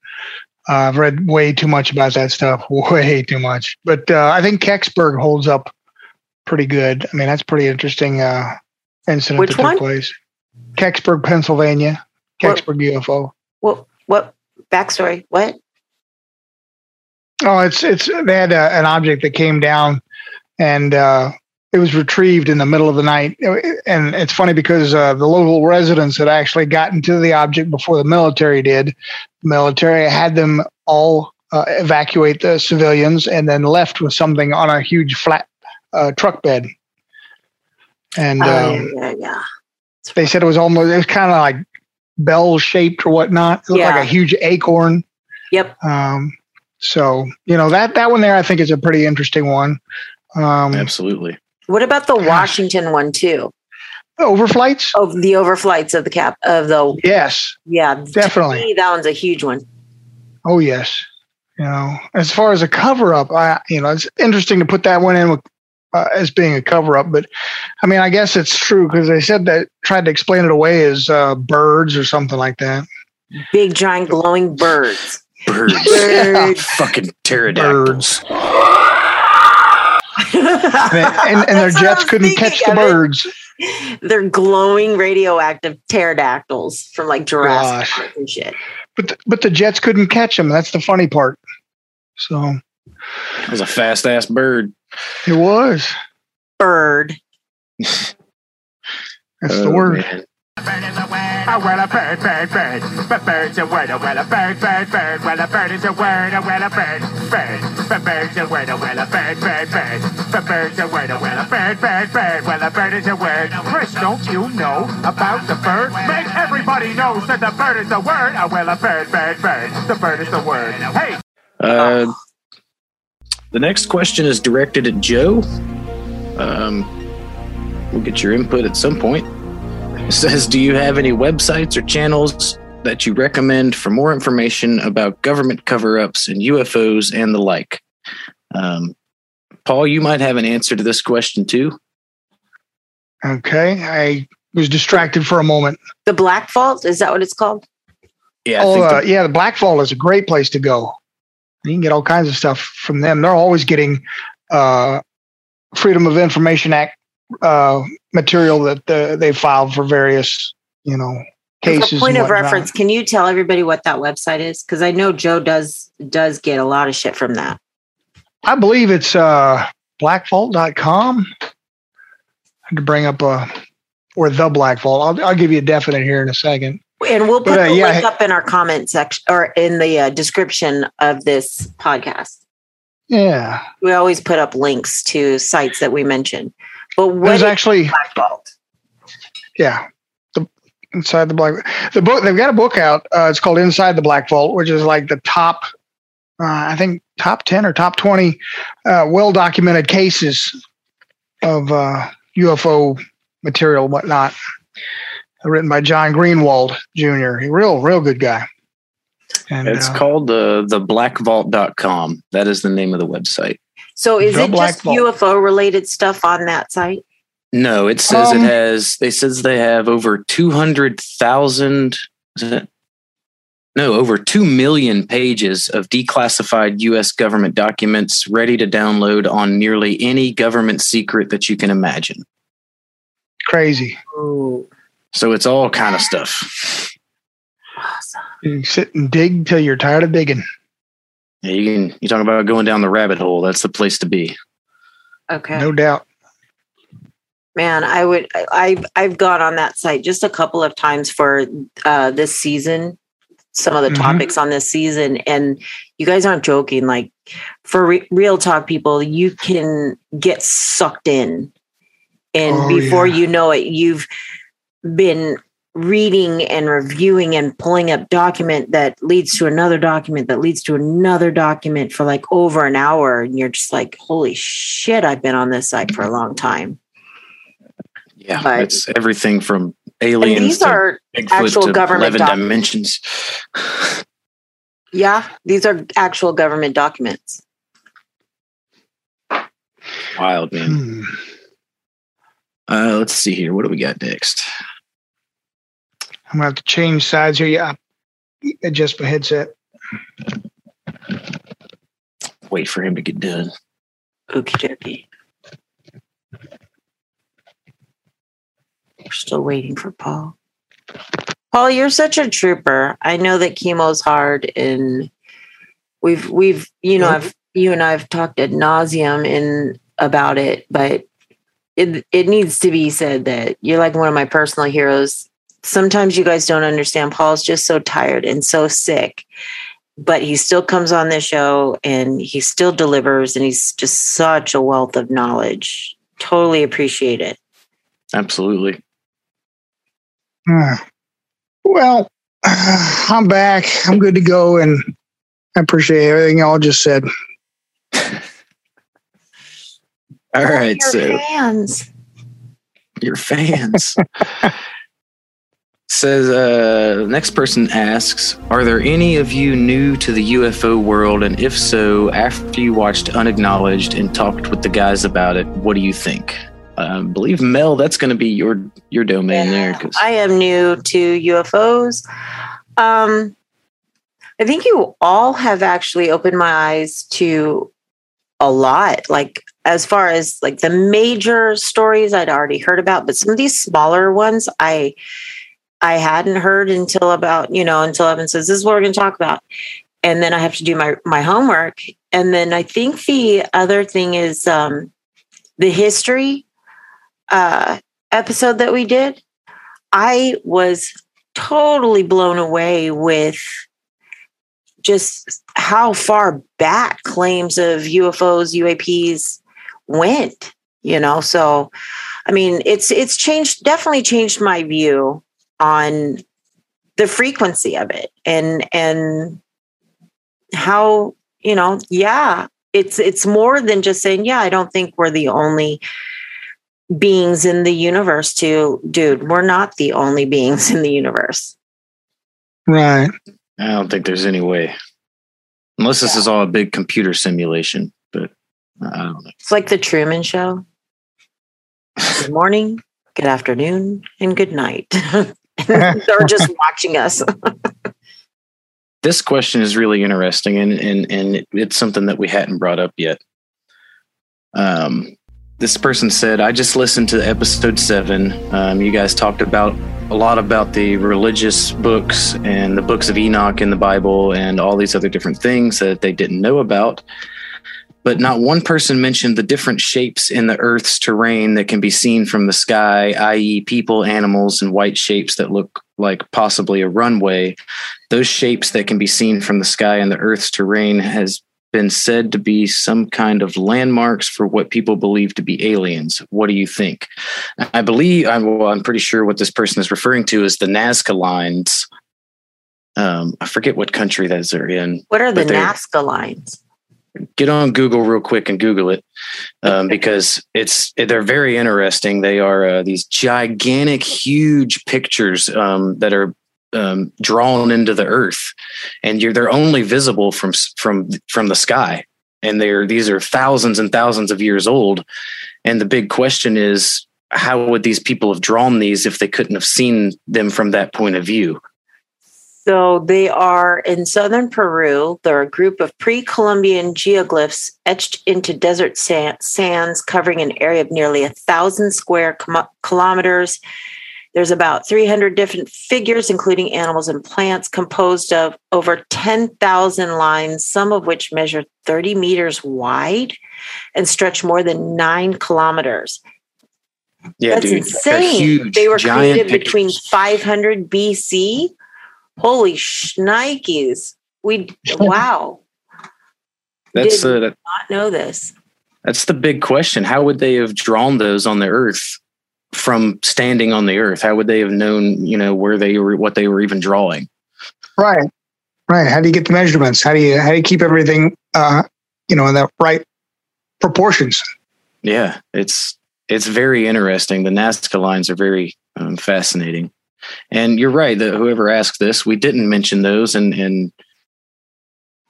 Uh, I've read way too much about that stuff, way too much. But uh, I think Kecksburg holds up pretty good. I mean, that's pretty interesting uh, incident Which that took one? place. Kecksburg, Pennsylvania. What- UFO. What what backstory? What? Oh, it's it's they had a, an object that came down, and uh, it was retrieved in the middle of the night. And it's funny because uh, the local residents had actually gotten to the object before the military did. The military had them all uh, evacuate the civilians, and then left with something on a huge flat uh, truck bed. And Oh, um, yeah, yeah. They said it was almost it was kind of like bell shaped or whatnot. It looked Yeah. like a huge acorn. Yep. Um, so you know that that one there, I think is a pretty interesting one. Um, absolutely What about the Gosh. Washington one too? overflights, Of the overflights of the cap of the yes, yeah, definitely. me, that one's a huge one. Oh yes. You know, as far as a cover up, I you know it's interesting to put that one in with, uh, as being a cover up, but I mean I guess it's true because they said that tried to explain it away as uh, birds or something like that. Big giant glowing birds. birds Birds. fucking pterodactyls And, and, and their That's what I jets couldn't catch the birds. They're glowing radioactive pterodactyls from like Jurassic Gosh. And shit. But the, but the jets couldn't catch them. That's the funny part. So That was a fast ass bird. it was. Bird. That's Oh, the word. man. Bird is a word, oh well a bird, bird, bird. But bird's a word, oh well a bird, bird, bird. Well a bird is a word, oh well a bird, bird. But bird's a word, oh well a bird, bird, bird. But bird's a word, oh well a bird, bird, bird. Well a bird is a word. Chris, don't you know about the bird? Make everybody know that the bird is a word, oh well a bird, bird, bird. The bird is the word. Hey, Uh, the next question is directed at Joe. Um, we'll get your input at some point. It says, Do you have any websites or channels that you recommend for more information about government cover ups and UFOs and the like? Um, Paul, you might have an answer to this question too. Okay. I was distracted for a moment. The Black Vault, is that what it's called? Yeah, I oh, think uh, the- yeah, the Black Vault is a great place to go. You can get all kinds of stuff from them. They're always getting uh, Freedom of Information Act uh, material that uh, they filed for various, you know, cases. For point of reference, can you tell everybody what that website is? Because I know Joe does does get a lot of shit from that. I believe it's uh, blackvault.com. I had to bring up uh, or the Black Vault. I'll, I'll give you a definite here in a second. And we'll put But, uh, the yeah, link up in our comment section or in the uh, description of this podcast. Yeah, We always put up links to sites that we mention. But what is actually Black Vault? yeah the inside the black the book they've got a book out uh, it's called inside the black vault which is like the top uh, i think top 10 or top 20 uh, well documented cases of uh, ufo material whatnot written by john greenewald jr a real real good guy and it's uh, called the the blackvault.com. That is the name of the website. So is The it Black just Vault. UFO related stuff on that site? No, it says Um, it has. They says they have over two hundred thousand. No, over two million pages of declassified U.S. government documents ready to download on nearly any government secret that you can imagine. crazy Ooh, So it's all kind of stuff. awesome. you sit and dig till you're tired of digging Yeah, you can. You talk about going down the rabbit hole. That's the place to be. Okay. no doubt Man, I would. I- I've I've gone on that site just a couple of times for uh, this season. Some of the Mhm. topics on this season, and you guys aren't joking. Like for re- real talk, people, you can get sucked in, and Oh, before yeah. you know it, you've been reading and reviewing and pulling up document that leads to another document that leads to another document for like over an hour, and you're just like, "Holy shit!" I've been on this site for a long time. Yeah, But- it's everything from aliens these to are Bigfoot actual to government eleven doc- dimensions. yeah, these are actual government documents. Wild man. Hmm. Uh, let's see here. What do we got next? I'm gonna have to change sides here yeah adjust my headset Wait for him to get done. Okie dokie. We're still waiting for Paul. Paul, you're such a trooper. I know that chemo's hard and we've we've you know I've you and I've talked ad nauseum in about it, but it it needs to be said that you're like one of my personal heroes. Sometimes you guys don't understand. Paul's just so tired and so sick but he still comes on the show and he still delivers and he's just such a wealth of knowledge totally appreciate it Absolutely. Hmm. Well, I'm back. I'm good to go, and I appreciate everything y'all just said. All right. Your So fans your fans. Says uh next person asks, are there any of you new to the UFO world? And if so, after you watched Unacknowledged and talked with the guys about it, what do you think? I um, believe Mel, that's gonna be your your domain there. 'cause- i am new to ufos um i think you all have actually opened my eyes to a lot like as far as like the major stories i'd already heard about but some of these smaller ones i i hadn't heard until about you know until evan says this is what we're going to talk about and then i have to do my my homework and then i think the other thing is um the history uh episode that we did i was totally blown away with just how far back claims of UFOs, UAPs went, you know. So I mean, it's it's changed definitely changed my view on the frequency of it and and how, you know, yeah, it's it's more than just saying, yeah, I don't think we're the only beings in the universe to dude, we're not the only beings in the universe. Right. I don't think there's any way. Unless this is all a big computer simulation, but I don't know. It's like the Truman Show. Good morning, good afternoon, and good night. They're just watching us. this question is really interesting, and and and it's something that we hadn't brought up yet. Um, this person said, "I just listened to episode seven. Um, you guys talked about a lot about the religious books and the books of Enoch in the Bible and all these other different things that they didn't know about." But not one person mentioned the different shapes in the Earth's terrain that can be seen from the sky, i.e., people, animals, and white shapes that look like possibly a runway. Those shapes that can be seen from the sky and the Earth's terrain has been said to be some kind of landmarks for what people believe to be aliens. What do you think? I believe, I'm, well, I'm pretty sure what this person is referring to is the Nazca lines. Um, I forget what country those are in. What are the Nazca lines? Get on Google real quick and Google it um, because it's they're very interesting. They are uh, these gigantic, huge pictures um, that are um, drawn into the earth, and you're they're only visible from from from the sky, and they're these are thousands and thousands of years old. And the big question is, how would these people have drawn these if they couldn't have seen them from that point of view? So they are in southern Peru. They're a group of pre Columbian geoglyphs etched into desert sands covering an area of nearly a thousand square kilometers. There's about 300 different figures, including animals and plants, composed of over 10,000 lines, some of which measure 30 meters wide and stretch more than nine kilometers. Yeah, That's dude, insane. huge, they were created between 500 BC. Holy shnikes. We, wow, That's did- uh, not know this. That's the big question. How would they have drawn those on the earth from standing on the earth? How would they have known, you know, where they were, what they were even drawing? Right. Right. How do you get the measurements? How do you how do you keep everything uh you know in the right proportions? Yeah, it's it's very interesting. The Nazca lines are very um, fascinating. And you're right that whoever asked this, we didn't mention those, and and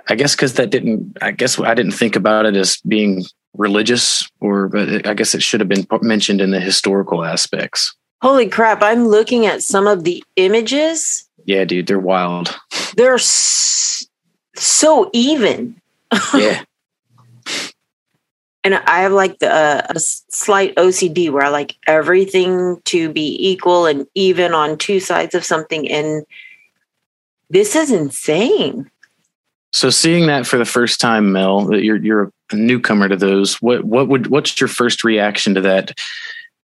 I guess because that didn't, I guess I didn't think about it as being religious, or but I guess it should have been mentioned in the historical aspects. Holy crap. I'm looking at some of the images. Yeah, dude, they're wild. They're so even. Yeah. And I have like the, uh, a slight OCD where I like everything to be equal and even on two sides of something. And this is insane. So seeing that for the first time, Mel, that you're you're a newcomer to those, what what would what's your first reaction to that?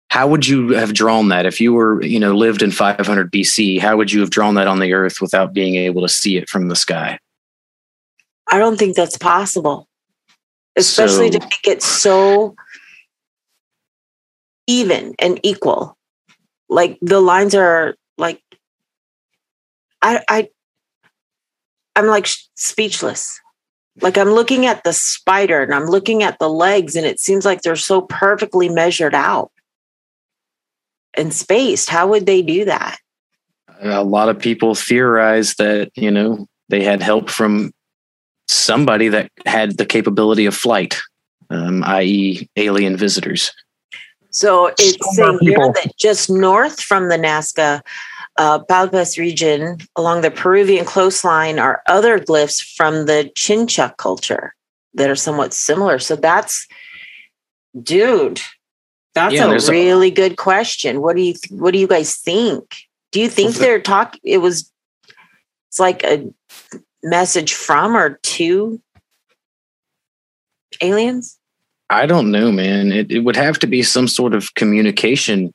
How would you have drawn that if you were, you know, lived in 500 BC? How would you have drawn that on the earth without being able to see it from the sky? I don't think that's possible, especially to make it so even and equal. Like the lines are like, I, I, I'm like speechless. Like I'm looking at the spider and I'm looking at the legs, and it seems like they're so perfectly measured out and spaced. How would they do that? A lot of people theorize that, you know, they had help from somebody that had the capability of flight, um, i.e., alien visitors. So it's So saying here that just north from the Nazca uh, Palpas region along the Peruvian coastline are other glyphs from the Chincha culture that are somewhat similar. So that's, dude, that's Yeah, a there's a- really good question. What do you What do you guys think? Do you think Well, they're talking? It was, it's like a message from or to aliens. I don't know, man. It, it would have to be some sort of communication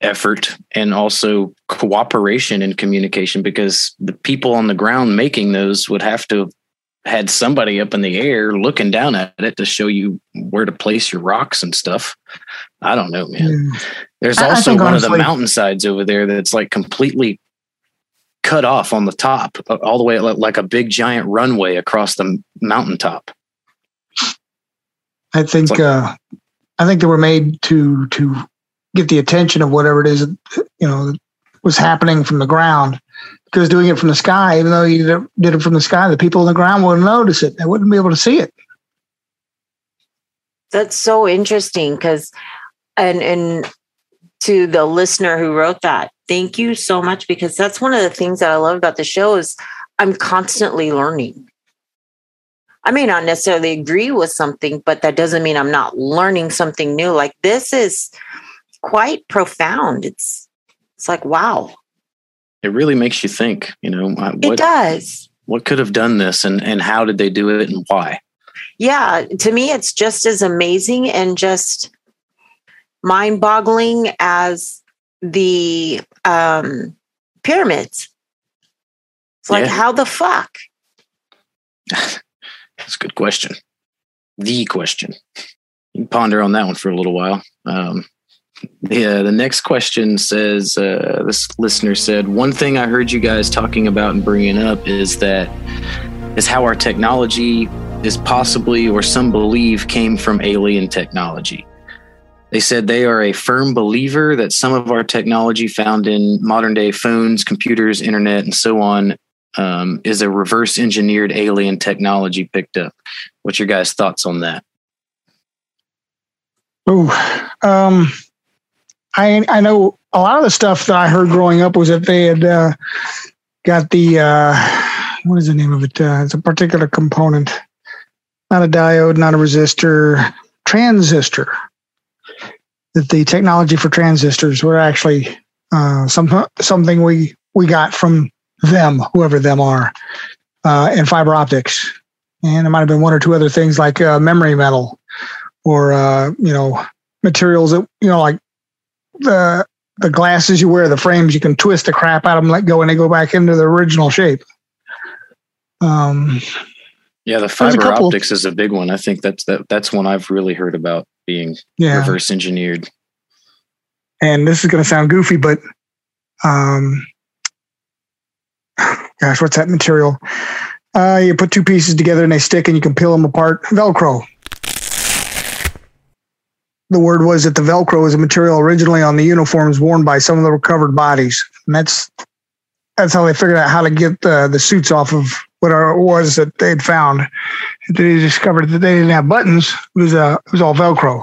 effort and also cooperation in communication because the people on the ground making those would have to have had somebody up in the air looking down at it to show you where to place your rocks and stuff. I don't know, man. Yeah. There's I- I also think one of honestly- the mountainsides over there that's like completely cut off on the top, uh, all the way like a big giant runway across the mountaintop. I think like- uh, I think they were made to to get the attention of whatever it is you know that was happening from the ground. Because doing it from the sky, even though you did- did it from the sky, the people on the ground wouldn't notice it. They wouldn't be able to see it. That's so interesting because, and and to the listener who wrote that, thank you so much because that's one of the things that I love about the show is I'm constantly learning. I may not necessarily agree with something, but that doesn't mean I'm not learning something new. Like this is quite profound. It's it's like wow. It really makes you think. You know, uh, It what does. what could have done this, and and how did they do it, and why? Yeah, to me it's just as amazing and just mind-boggling as the um pyramids. It's like Yeah. how the fuck? That's a good question. The question. You can ponder on that one for a little while. Um, yeah, the next question says uh, this listener said one thing I heard you guys talking about and bringing up is that is how our technology is possibly or some believe came from alien technology. They said they are a firm believer that some of our technology found in modern day phones, computers, internet, and so on um, is a reverse engineered alien technology picked up. What's your guys' thoughts on that? Oh, um, I I know a lot of the stuff that I heard growing up was that they had uh, got the uh, what is the name of it? Uh, it's a particular component, not a diode, not a resistor, transistor. That the technology for transistors were actually uh, some something we we got from them, whoever them are, uh, and fiber optics, and it might have been one or two other things like uh, memory metal or uh, you know materials that you know like the the glasses you wear, the frames you can twist the crap out of them, let go, and they go back into the original shape. Um, Yeah, the fiber optics is a big one. I think that's that that's one I've really heard about being yeah, reverse engineered. and this is going to sound goofy, but um, gosh, what's that material? Uh, you put two pieces together and they stick, and you can peel them apart. Velcro. The word was that the Velcro was a material originally on the uniforms worn by some of the recovered bodies, and that's that's how they figured out how to get the the suits off of whatever it was that they'd found. They discovered that they didn't have buttons; it was uh, it was all Velcro.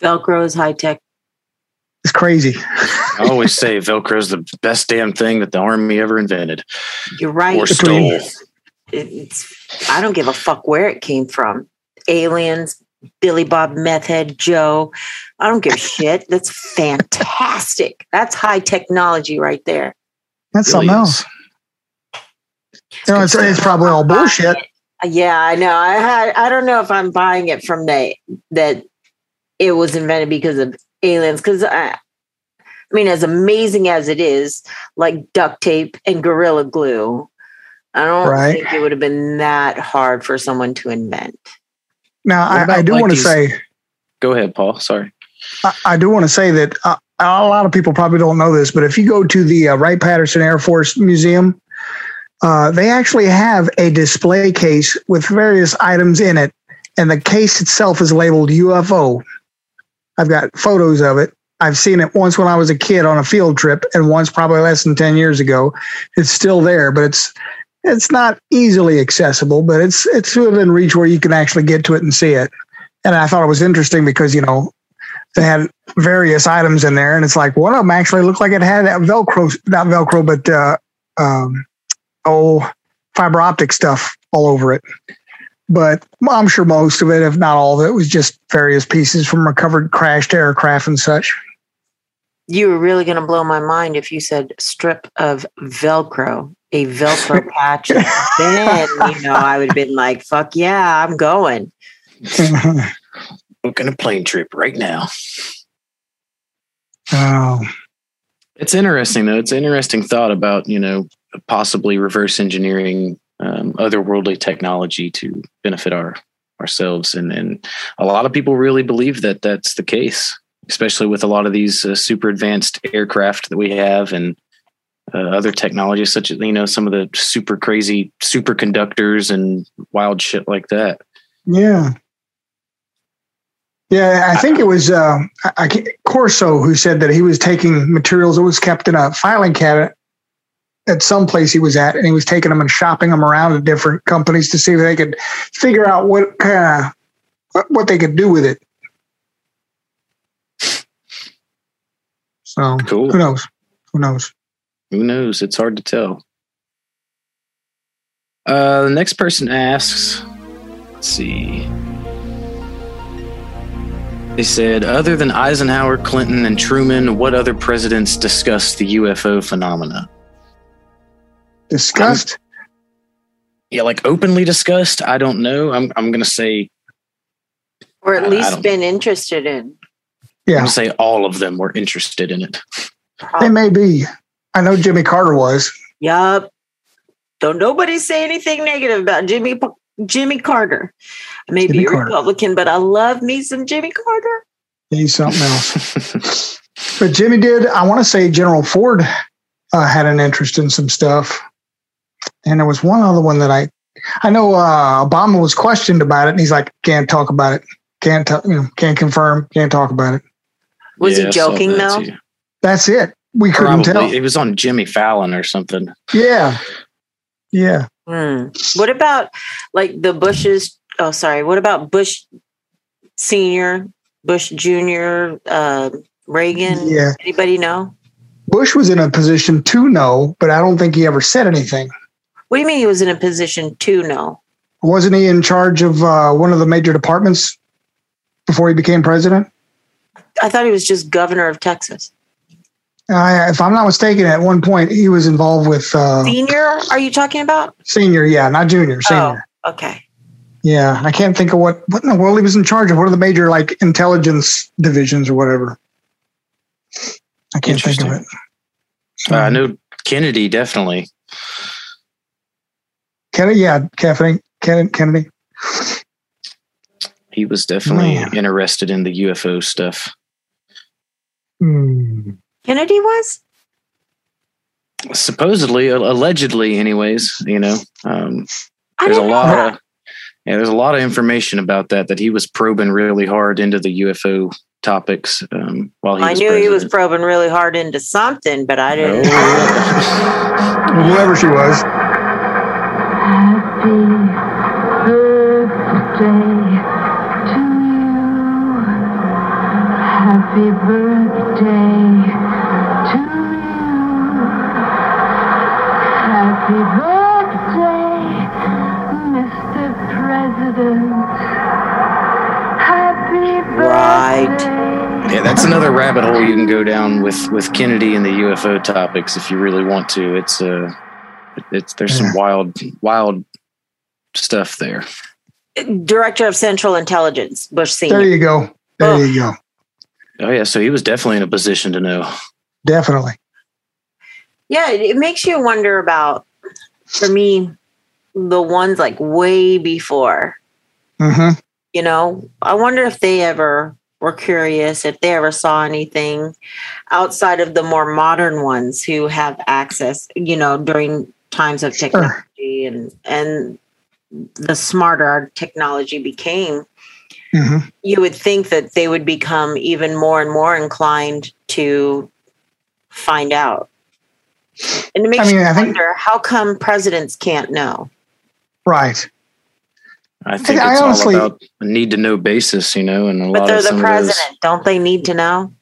Velcro is high tech. It's crazy. I always say Velcro is the best damn thing that the army ever invented You're right. or Between- stole. it's I don't give a fuck where it came from. Aliens, Billy Bob Meth Head Joe. I don't give a shit. That's fantastic. That's high technology right there. That's Really something is. else. You know, it's, it's probably all bullshit. Yeah, I know. I had I don't know if I'm buying it from the that it was invented because of aliens. Because I, I mean, as amazing as it is, like duct tape and gorilla glue, I don't Right. think it would have been that hard for someone to invent. Now, I, I do like, want to say, Go ahead, Paul. Sorry. I, I do want to say that uh, a lot of people probably don't know this, but if you go to the uh, Wright Patterson Air Force Museum, uh, they actually have a display case with various items in it, and the case itself is labeled UFO. I've got photos of it. I've seen it once when I was a kid on a field trip, and once probably less than ten years ago. It's still there, but it's it's not easily accessible, but it's it's within reach where you can actually get to it and see it. And I thought it was interesting because you know they had various items in there, and it's like one of them actually looked like it had that Velcro, not Velcro, but uh, um, oh, fiber optic stuff all over it. But I'm sure most of it, if not all of it, was just various pieces from recovered crashed aircraft and such. You were really going to blow my mind if you said strip of Velcro, a Velcro patch. then, you know, I would have been like, fuck yeah, I'm going. Booking a plane trip right now. oh, It's interesting though. It's an interesting thought about you know possibly reverse engineering um, otherworldly technology to benefit our ourselves, and and a lot of people really believe that that's the case, especially with a lot of these uh, super advanced aircraft that we have and. Uh, other technologies such as you know some of the super crazy superconductors and wild shit like that Yeah. Yeah, I think it was uh, I, I Corso who said that he was taking materials that was kept in a filing cabinet at some place he was at, and he was taking them and shopping them around to different companies to see if they could figure out what kind of what, what they could do with it. So Cool. who knows? Who knows? who knows it's hard to tell Uh, the next person asks, let's see. They said, other than Eisenhower, Clinton, and Truman, what other presidents discussed the UFO phenomena? Discussed. Yeah, like openly discussed. I don't know. I'm I'm gonna say Or at I- I least don't- been interested in. Yeah, I'm say all of them were interested in it. they may be. I know Jimmy Carter was. Yup. Don't nobody say anything negative about Jimmy Jimmy Carter. I may Jimmy be a Carter. Republican, but I love me some Jimmy Carter. He's something else. But Jimmy did. I want to say Gerald Ford uh, had an interest in some stuff, and there was one other one that I, I know uh, Obama was questioned about it, and he's like, "Can't talk about it. Can't tell. You know, can't confirm. Can't talk about it." Was Yeah, he joking that though? too. That's it. We couldn't Probably. tell. It was on Jimmy Fallon or something. Yeah, yeah. Hmm. What about like the Bushes? Oh, sorry. What about Bush Senior, Bush Junior, uh, Reagan? Yeah. Anybody know? Bush was in a position to know, but I don't think he ever said anything. What do you mean he was in a position to know? Wasn't he in charge of uh, one of the major departments before he became president? I thought he was just governor of Texas. I, if I'm not mistaken, at one point he was involved with uh, Senior, are you talking about? senior. Yeah, not junior, senior. Oh, okay. Yeah, I can't think of what what in the world he was in charge of. What are the major like intelligence divisions or whatever? I can't think of it. Uh, I know Kennedy definitely. Kennedy, yeah, Kennedy, Kennedy, Kennedy. He was definitely Man. interested in the UFO stuff. Hmm. Kennedy was? Supposedly, uh, allegedly, anyways. You know, um, there's a didn't know lot that. of yeah, there's a lot of information about that that he was probing really hard into the UFO topics um, while he I was knew he was probing really hard into something, but I didn't. Oh, Whoever she was. Happy birthday to you. Happy birthday yeah, that's another rabbit hole you can go down with with Kennedy and the UFO topics if you really want to. It's uh, it's there's some wild wild stuff there. Director of Central Intelligence, Bush Senior. There you go. There Oh. you go. Oh yeah, so he was definitely in a position to know. Definitely. Yeah, it, it makes you wonder about, for me, the ones like way before. hmm You know, I wonder if they ever were curious, if they ever saw anything outside of the more modern ones who have access. You know, during times of technology and and the smarter our technology became. hmm you would think that they would become even more and more inclined to find out. And it makes I mean, you I think- wonder how come presidents can't know? Right. I think I it's honestly- all about a need to know basis, you know, and a But lot they're of the some of president. those. Don't they need to know?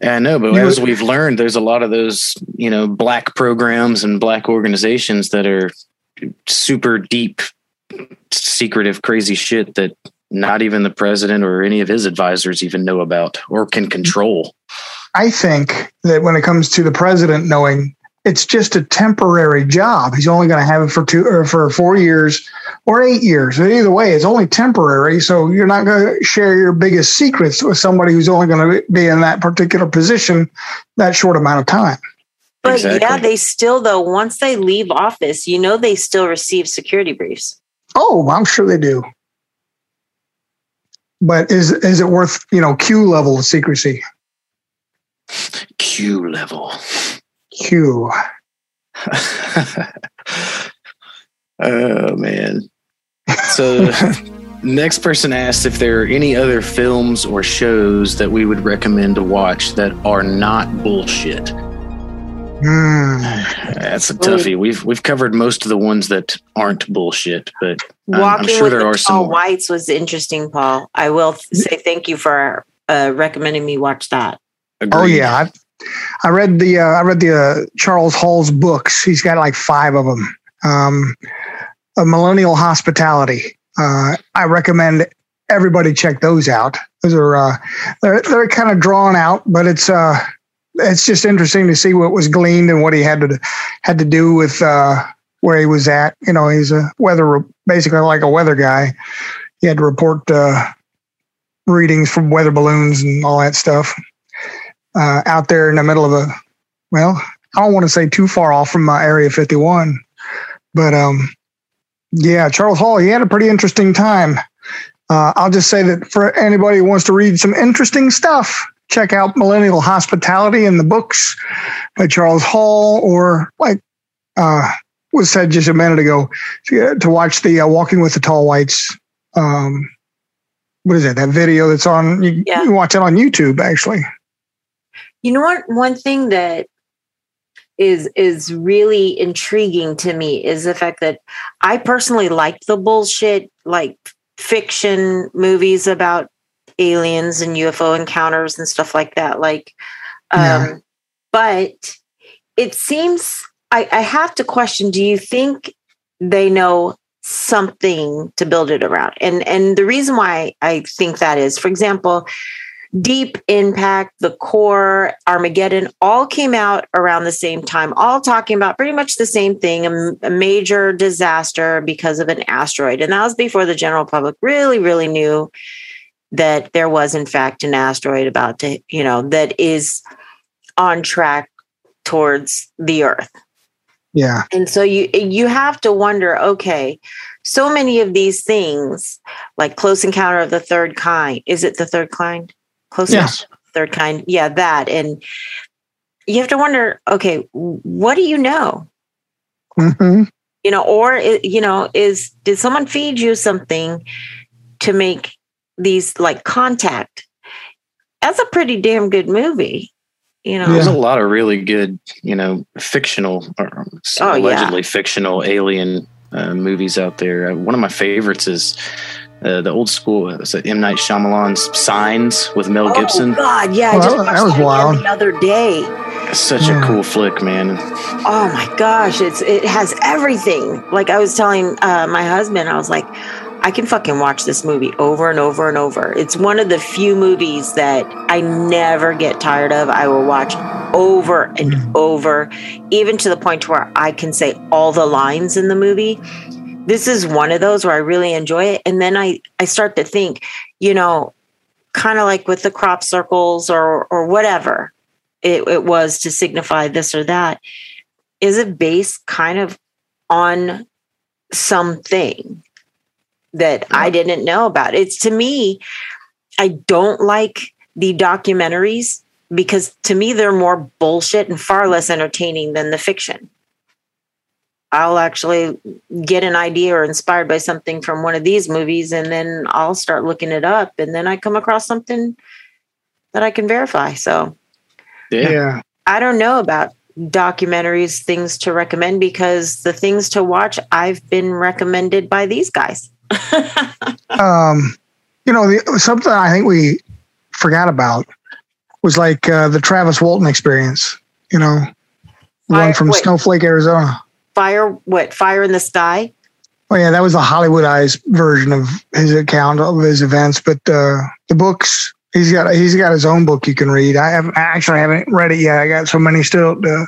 Yeah, I know, but You as would- we've learned, there's a lot of those, you know, black programs and black organizations that are super deep, secretive, crazy shit that not even the president or any of his advisors even know about or can control. I think that when it comes to the president knowing it's just a temporary job, he's only going to have it for two or for four years or eight years. Either way, it's only temporary. So you're not going to share your biggest secrets with somebody who's only going to be in that particular position that short amount of time. But Exactly. yeah, they still though once they leave office, you know they still receive security briefs. Oh, I'm sure they do. But is is it worth you know Q level of secrecy? Q level. Q. oh man. So next person asked if there are any other films or shows that we would recommend to watch that are not bullshit. Hmm. That's a toughie. We've we've covered most of the ones that aren't bullshit, but I'm- I'm Walking sure with there the are some tall more. whites was interesting, Paul. I will th- say thank you for uh, recommending me watch that. Oh yeah, I, I read the uh, I read the uh, Charles Hall's books. He's got like five of them. Um, of Millennial Hospitality. Uh, I recommend everybody check those out. Those are uh, they're they're kind of drawn out, but it's uh, it's just interesting to see what was gleaned and what he had to had to do with uh, where he was at. You know, he's a weather basically like a weather guy. He had to report readings from weather balloons and all that stuff uh, out there in the middle of a well, I don't want to say too far off from my Area 51, but um, yeah, Charles Hall, he had a pretty interesting time. Uh, I'll just say that for anybody who wants to read some interesting stuff, check out Millennial Hospitality in the books by Charles Hall, or like uh, was said just a minute ago, to, to watch the uh, Walking with the Tall Whites. Um, what is it? That video that's on. You, Yeah. you watch it on YouTube, actually. You know what? One thing that is is really intriguing to me is the fact that I personally like the bullshit like fiction movies about aliens and UFO encounters and stuff like that. Like, um, Yeah. but it seems I, I have to question: Do you think they know something to build it around? And and the reason why I think that is, for example, Deep Impact, The Core, Armageddon all came out around the same time, all talking about pretty much the same thing a, major disaster because of an asteroid. And that was before the general public really, really knew that there was, in fact, an asteroid about to, you know, that is on track towards the Earth. Yeah. And so you you have to wonder, okay, so many of these things, like close encounter of the third kind, is it the third kind? Close Yes. encounter third kind, yeah, that. And you have to wonder, okay, what do you know? hmm You know, or you know, is did someone feed you something to make these like contact? That's a pretty damn good movie. You know, There's a lot of really good, you know, fictional or Oh, yeah. allegedly fictional alien uh, movies out there. Uh, one of my favorites is uh, the old school uh, so M Night Shyamalan's Signs with Mel Gibson. Oh Gibson. God, yeah, I Well, just that watched was that wild. the other day. Such Yeah. a cool flick, man. Oh my gosh, it's it has everything. Like I was telling uh, my husband, I was like, I can fucking watch this movie over and over and over. It's one of the few movies that I never get tired of. I will watch over and Mhm. over, even to the point where I can say all the lines in the movie. This is one of those where I really enjoy it, and then I I start to think, you know, kind of like with the crop circles or or whatever it, it was to signify this or that is it based kind of on something that I didn't know about? It's to me, I don't like the documentaries because to me they're more bullshit and far less entertaining than the fiction. I'll actually get an idea or inspired by something from one of these movies and then I'll start looking it up and then I come across something that I can verify. So Yeah. yeah. I don't know about documentaries, things to recommend because the things to watch I've been recommended by these guys. um, you know, the, something I think we forgot about was like uh, the Travis Walton experience. You know, the Fire- one from wait. Snowflake, Arizona. Fire, what? Fire in the sky? Oh yeah, that was the Hollywoodized version of his account of his events. But uh, the books, he's got he's got his own book you can read. I have I actually haven't read it yet. I got so many still to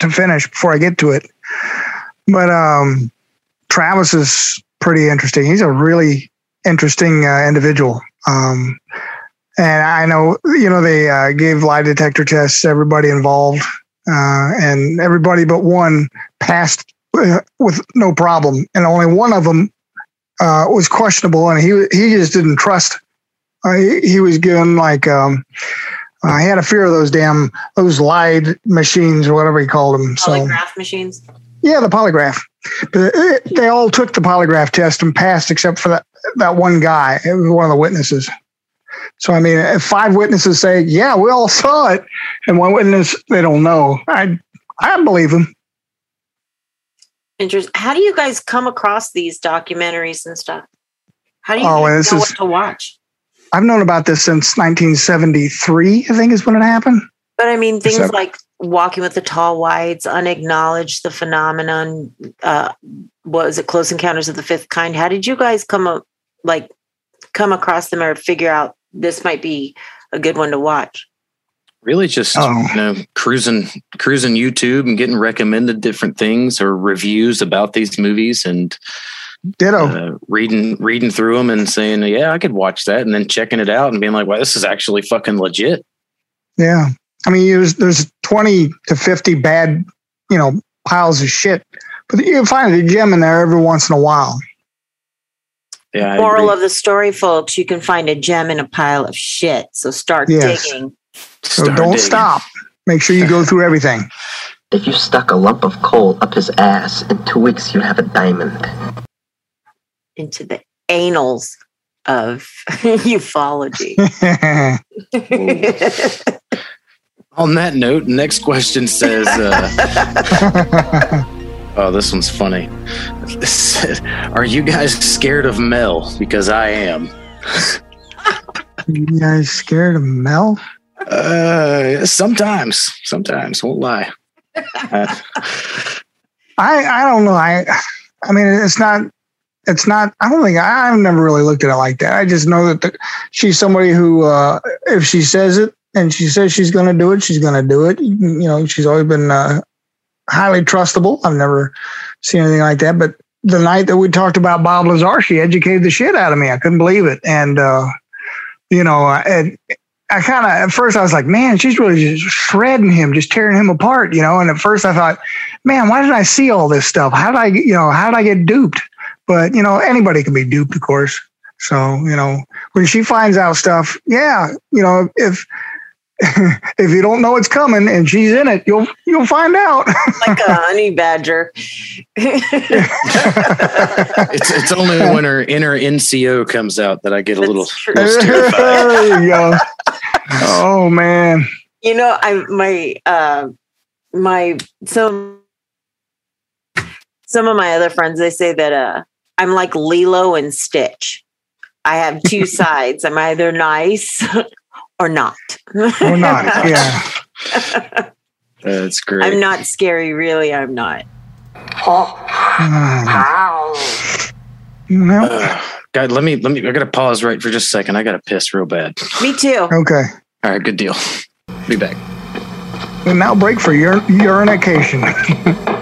to finish before I get to it. But um, Travis is pretty interesting. He's a really interesting uh, individual. Um, and I know you know they uh, gave lie detector tests to everybody involved, uh, and everybody but one passed uh, with no problem, and only one of them uh, was questionable, and he he just didn't trust. Uh, he, he was given like um, uh, he had a fear of those damn those lied machines or whatever he called them. So Polygraph machines? yeah, the polygraph. But it, they all took the polygraph test and passed, except for that that one guy. It was one of the witnesses. So I mean, if five witnesses say, "Yeah, we all saw it," and one witness they don't know, I I believe them. Interesting. How do you guys come across these documentaries and stuff? How do you Oh, this know is- what to watch? I've known about this since 1973. I think is when it happened. But I mean, things Except- like walking with the tall whites, unacknowledged the phenomenon. Uh, was it Close Encounters of the Fifth Kind? How did you guys come up, like, come across them or figure out this might be a good one to watch? Really, just Oh. you know, cruising cruising YouTube and getting recommended different things or reviews about these movies and Ditto. uh, reading reading through them and saying, "Yeah, I could watch that," and then checking it out and being like, "Wow, this is actually fucking legit." Yeah. I mean, there's, there's 20 to 50 bad, you know, piles of shit, but you can find a gem in there every once in a while. Yeah, Moral of the story, folks: you can find a gem in a pile of shit. So start Yes. digging. So Start don't digging. stop. Make sure you go through everything. If you stuck a lump of coal up his ass, in two weeks you'd have a diamond. into the anals of ufology. On that note, next question says, uh, "Oh, this one's funny." Said, Are you guys scared of Mel? Because I am. you guys scared of Mel? Uh, sometimes, sometimes won't lie. I I don't know. I I mean, it's not. It's not. I don't think I, I've never really looked at it like that. I just know that the, she's somebody who, uh, if she says it and she says she's going to do it, she's going to do it. You know, she's always been uh, highly trustable. I've never seen anything like that. But the night that we talked about Bob Lazar, she educated the shit out of me. I couldn't believe it. And uh, you know, I, I kind of at first I was like, man, she's really just shredding him, just tearing him apart. You know, and at first I thought man, why did I see all this stuff? How did I, you know, how did I get duped? But you know, anybody can be duped, of course. So you know, when she finds out stuff, yeah, you know, if if you don't know it's coming and she's in it, you'll you'll find out. like a honey badger. it's it's only when her inner NCO comes out that I get a little, little there you go. Oh man, you know, I my uh my some some of my other friends they say that uh I'm like Lilo and Stitch. I have two sides. I'm either nice or not. or not? Yeah. That's great. I'm not scary, really. I'm not. No. Uh, God, let me let me. I gotta pause right for just a second. I gotta piss real bad. Me too. Okay. All right, good deal. Be back. And now break for ur- urinication.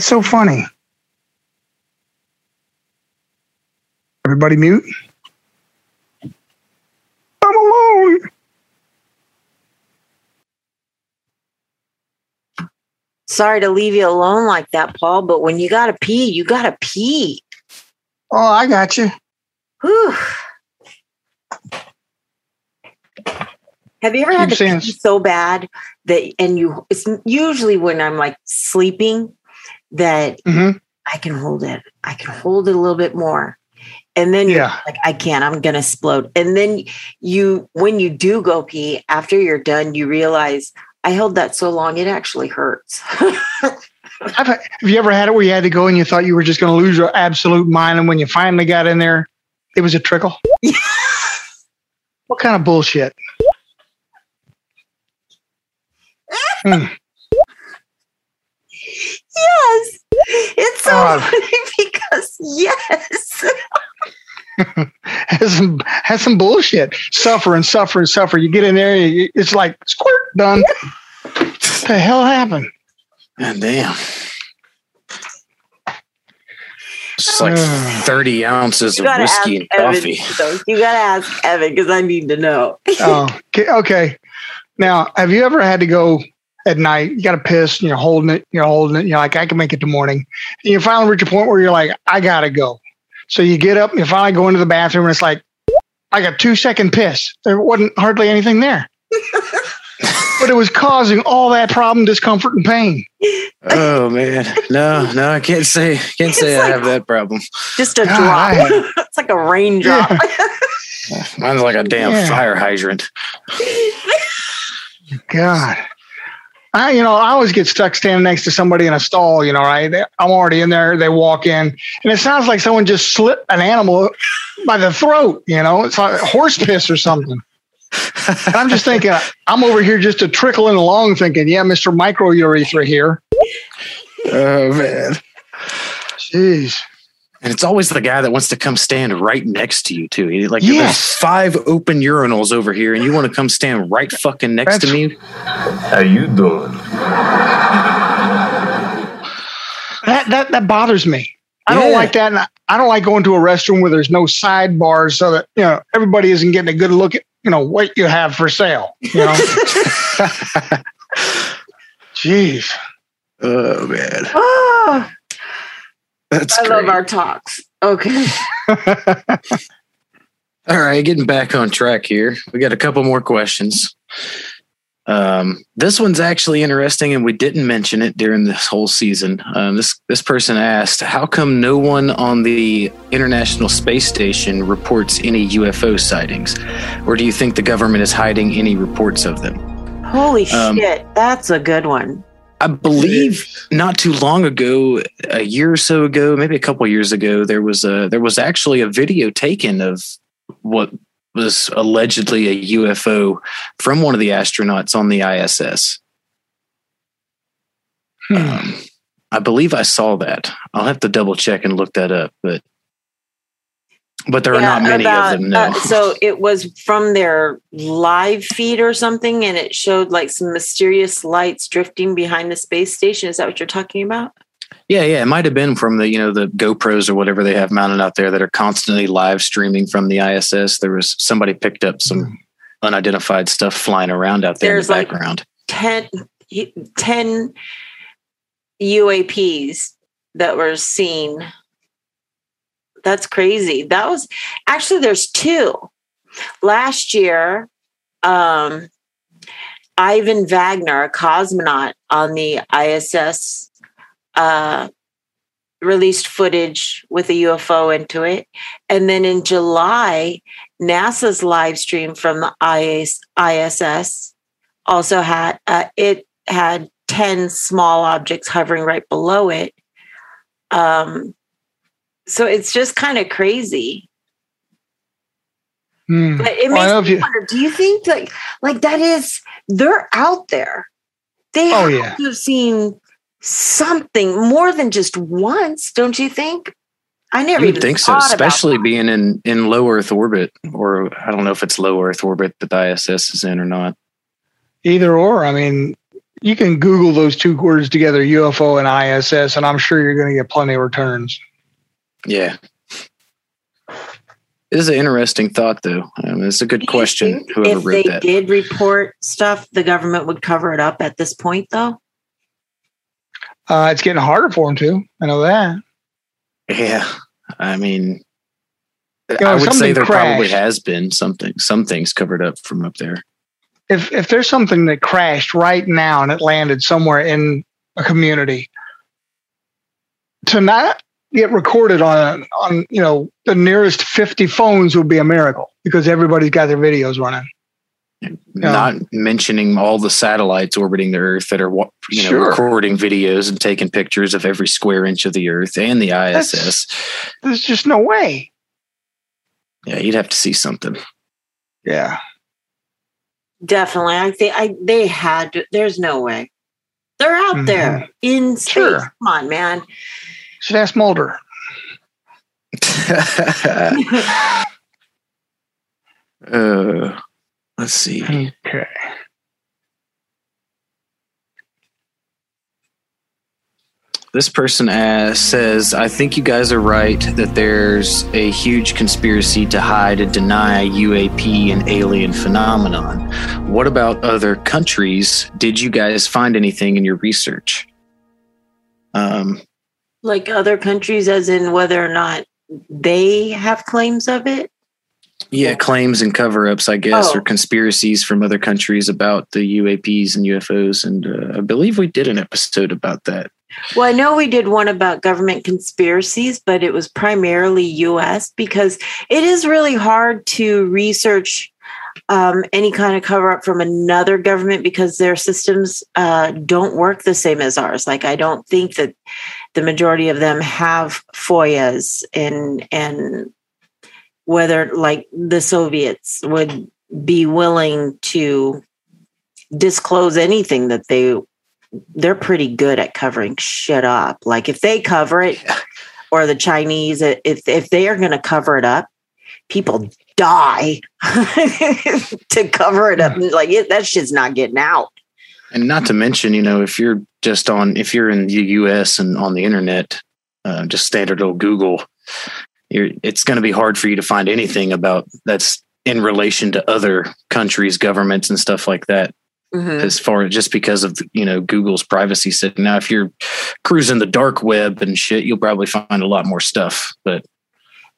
That's so funny. Everybody mute. I'm alone. Sorry to leave you alone like that, Paul, but when you gotta pee, you gotta pee. Oh, I got you. Whew. Have you ever had Keep to pee so bad that, and you, it's usually when I'm like sleeping that hmm I can hold it. I can hold it a little bit more. And then you're Yeah. like, I can't, I'm going to explode. And then you, when you do go pee, after you're done, you realize I held that so long, it actually hurts. Have, you ever had it where you had to go and you thought you were just going to lose your absolute mind, and when you finally got in there, it was a trickle? what kind of bullshit? Hmm. Yes. It's so Oh. funny because yes. has some has some bullshit. Suffer and suffer and suffer. You get in there, it's like squirt done. what the hell happened? God damn. It's like Ugh. 30 ounces of whiskey and Evan. coffee. though. You gotta ask Evan because I need to know. Oh, okay, okay. Now, have you ever had to go at night? You got to piss, and you're holding it, you're holding it. You're like, I can make it to morning. And you finally reach a point where you're like, I gotta go. So you get up, and you finally go into the bathroom, and it's like, I got two second piss. There wasn't hardly anything there, but it was causing all that problem, discomfort, and pain. Oh man. No, no, I can't say can't say It's I like- have that problem. Just a God, drop. It's like a raindrop. Mine's like a damn Yeah. fire hydrant. God. I, you know, I always get stuck standing next to somebody in a stall, you know, right? I'm already in there. They walk in and it sounds like someone just slit an animal by the throat, you know, it's like horse piss or something. And I'm just thinking, I'm over here just to trickling along thinking, yeah, Mr. Micro Microurethra here. Oh man. Jeez. And it's always the guy that wants to come stand right next to you too. He- Like there's five open urinals over here, and you want to come stand right fucking next to me. How you doing? That, that, that bothers me. I don't like that. And I- I don't like going to a restroom where there's no sidebars so that, you know, everybody isn't getting a good look at, you know, what you have for sale, you know? Jeez. Oh man. oh, That's I great. love our talks. Okay. All right, getting back on track here. We got a couple more questions. Um, this one's actually interesting, and we didn't mention it during this whole season. Um, this this person asked, "How come no one on the International Space Station reports any UFO sightings, or do you think the government is hiding any reports of them?" Holy Um, shit. That's a good one. I believe not too long ago, a year or so ago, maybe a couple years ago, there was a there was actually a video taken of what was allegedly a UFO from one of the astronauts on the ISS. Hmm. Um, I believe I saw that. I'll have to double check and look that up, but but there are not many about- of them. No. uh, so it was from their live feed or something, and it showed like some mysterious lights drifting behind the space station. Is that what you're talking about? Yeah, yeah, it might have been from the you know the GoPros or whatever they have mounted out there that are constantly live streaming from the ISS. There was somebody picked up some unidentified stuff flying around out there There's, in the like- background. 10, 10 UAPs that were seen. That's crazy. That was actually there's two. Last year, um, Ivan Vagner, a cosmonaut on the ISS, uh, released footage with a UFO into it. And then in July, NASA's live stream from the IS, ISS also had uh, it had 10 small objects hovering right below it um so it's just kind of crazy Hmm. but it makes know if me you- wonder do you think like like that is they're out there they Oh, have yeah. to have seen something more than just once don't you think i never I even would think so, especially that. being in in low Earth orbit, or I don't know if it's low Earth orbit that the ISS is in or not. Either or. I mean, you can Google those two words together, UFO and ISS, and I'm sure you're going to get plenty of returns. Yeah. It is an interesting thought, though. Um, it's a good question. Whoever if wrote they that. did report stuff the government would cover it up at this point though Uh, it's getting harder for them to. I know that. Yeah, I mean, know, I would say something there probably has been something, some things covered up from up there. If if there's something that crashed right now and it landed somewhere in a community, to not get recorded on on you know the nearest 50 phones would be a miracle because everybody's got their videos running. Not mentioning all the satellites orbiting the Earth that are, you know, Sure. recording videos and taking pictures of every square inch of the Earth and the ISS. There's just no way. yeah, you'd have to see something. Yeah. Definitely. I think I they had to, there's no way. They're out Mhm. there in space. Sure. Come on, man. Should ask Mulder. Uh, let's see. Okay. This person asks, says, I think you guys are right that there's a huge conspiracy to hide and deny UAP and alien phenomenon. What about other countries? Did you guys find anything in your research? Um, Like other countries, as in whether or not they have claims of it. yeah, claims and cover ups, I guess, Oh. or conspiracies from other countries about the UAPs and UFOs. And uh, I believe we did an episode about that. Well, I know we did one about government conspiracies, but it was primarily US because it is really hard to research um, any kind of cover up from another government because their systems uh, don't work the same as ours. Like, I don't think that the majority of them have FOIAs and, and whether like the Soviets would be willing to disclose anything that they they're pretty good at covering shit up. Like if they cover it, or the Chinese, if if they are going to cover it up, people die to cover it up. Mm-hmm. Like it, that shit's not getting out. And not to mention, you know, if you're just on, if you're in the US and on the internet, uh, just standard old Google, you're, it's going to be hard for you to find anything about that's in relation to other countries, governments, and stuff like that. Mhm. As far as just because of you know Google's privacy setting. Now, if you're cruising the dark web and shit, you'll probably find a lot more stuff. But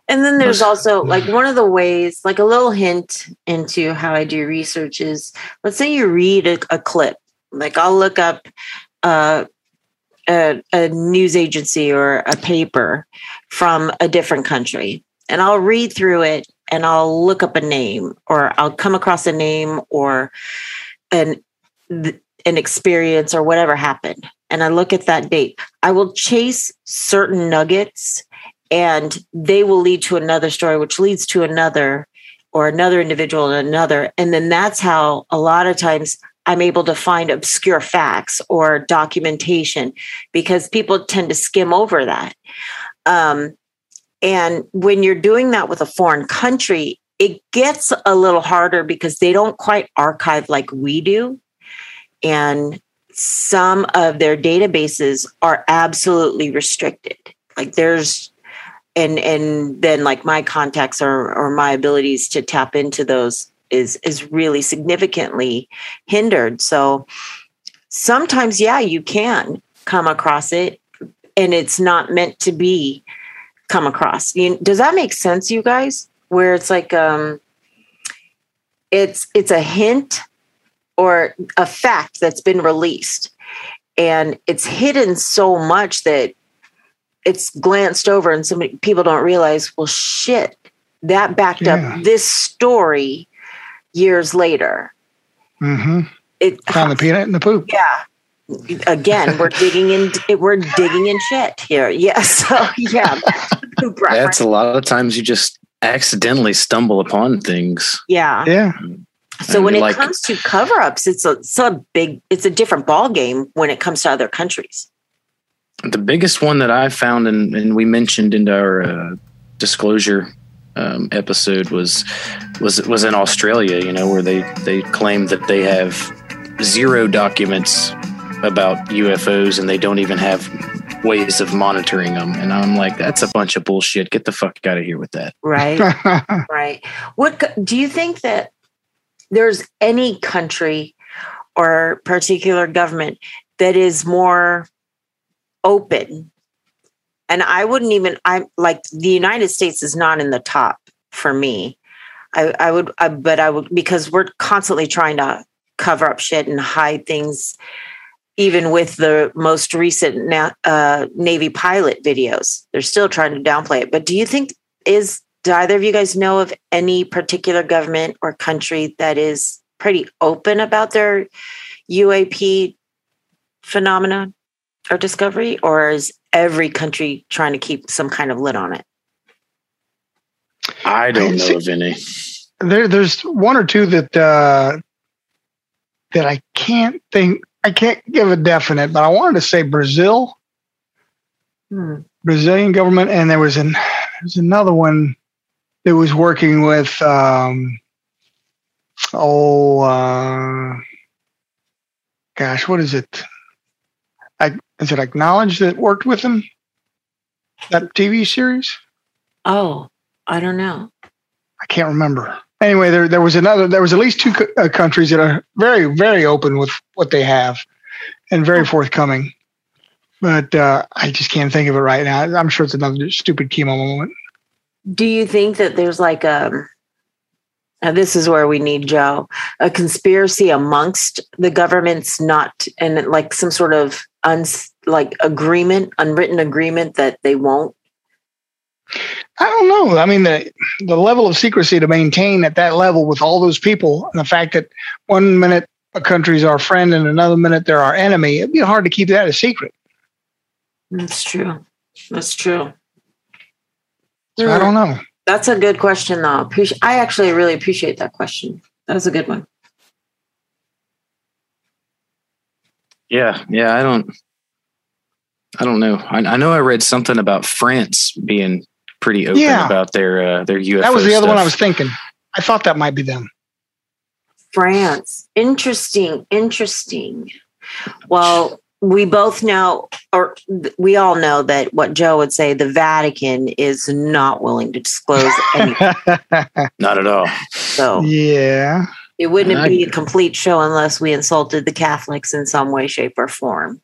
And then there's also like one of the ways, like a little hint into how I do research is let's say you read a, a clip, like I'll look up uh, a, a news agency or a paper from a different country, and I'll read through it and I'll look up a name or I'll come across a name or an an experience or whatever happened and I look at that date. I will chase certain nuggets and they will lead to another story which leads to another or another individual and another and then that's how a lot of times i'm able to find obscure facts or documentation because people tend to skim over that. Um, and when you're doing that with a foreign country it gets a little harder because they don't quite archive like we do. And some of their databases are absolutely restricted. Like there's and and then like my contacts or or my abilities to tap into those is is really significantly hindered. So sometimes yeah you can come across it and it's not meant to be come across. You, does that make sense you guys? Where it's like um it's it's a hint or a fact that's been released and it's hidden so much that it's glanced over and so many people don't realize well shit that backed Yeah. up this story years later Mm-hmm. it Found the peanut in the poop. yeah again we're digging in we're digging in shit here yeah so yeah poop that's a lot of times you just accidentally stumble upon things. yeah Yeah. so And when it like- comes to cover-ups it's a it's a big it's a different ball game when it comes to other countries The biggest one that I found, and, and we mentioned in our uh, disclosure um, episode, was was was in Australia. You know, where they they claim that they have zero documents about UFOs, and they don't even have ways of monitoring them. And I'm like, that's a bunch of bullshit. Get the fuck out of here with that. right right what do you think that there's any country or particular government that is more open and i wouldn't even i'm like the united states is not in the top for me. I i would I, but i would because we're constantly trying to cover up shit and hide things even with the most recent na- uh, navy pilot videos. They're still trying to downplay it. But do you think is do either of you guys know of any particular government or country that is pretty open about their UAP phenomenon or discovery, or is every country trying to keep some kind of lid on it? I don't know of any. there, there's one or two that uh, that I can't think. I can't give a definite, but I wanted to say Brazil, Hmm. Brazilian government, and there was an there's another one that was working with um, oh, uh, gosh, what is it? Is it Acknowledge that worked with him? That TV series? Oh, I don't know. I can't remember. Anyway, there there was another. There was at least two co- uh, countries that are very very open with what they have, and very forthcoming. But uh, I just can't think of it right now. I'm sure it's another stupid chemo moment. Do you think that there's like a and this is where we need Joe, a conspiracy amongst the governments not and like some sort of uns like agreement, unwritten agreement that they won't I don't know. I mean, the the level of secrecy to maintain at that level with all those people, and the fact that one minute a country's our friend and another minute they're our enemy, it'd be hard to keep that a secret. That's true. That's true. So I don't know. That's a good question, though. Appreci- I actually really appreciate that question. That was a good one. Yeah, yeah. I don't. I don't know. I, I know I read something about France being pretty open Yeah. about their uh, their UFO. That was the other one I was thinking. I thought that might be them. France. Interesting. Interesting. Well, we both know, or we all know that what Joe would say, the Vatican is not willing to disclose anything. Not at all. So yeah. it wouldn't I- be a complete show unless we insulted the Catholics in some way, shape, or form.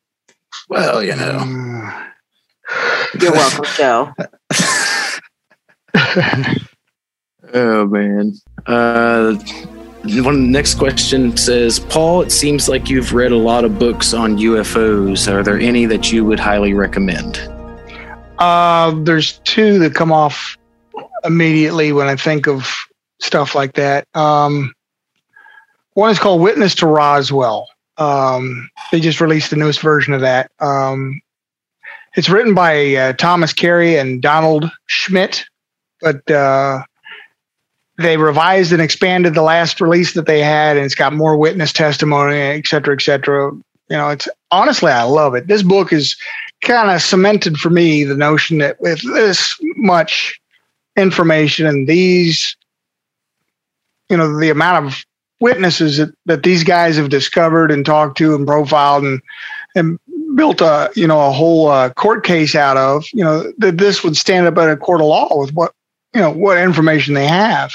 Well, you know. You're welcome, Joe. Oh man. Uh, one next question says, Paul. It seems like you've read a lot of books on UFOs. Are there any that you would highly recommend? Uh, there's two that come off immediately when I think of stuff like that. Um, one is called Witness to Roswell. Um, they just released the newest version of that. Um, it's written by uh, Thomas Carey and Donald Schmidt, but uh, they revised and expanded the last release that they had, and it's got more witness testimony, et cetera, et cetera. You know, it's honestly, I love it. This book is kind of cemented for me the notion that with this much information and these, you know, the amount of witnesses that, that these guys have discovered and talked to and profiled and and built a you know a whole uh, court case out of, you know, that this would stand up at a court of law with what you know what information they have.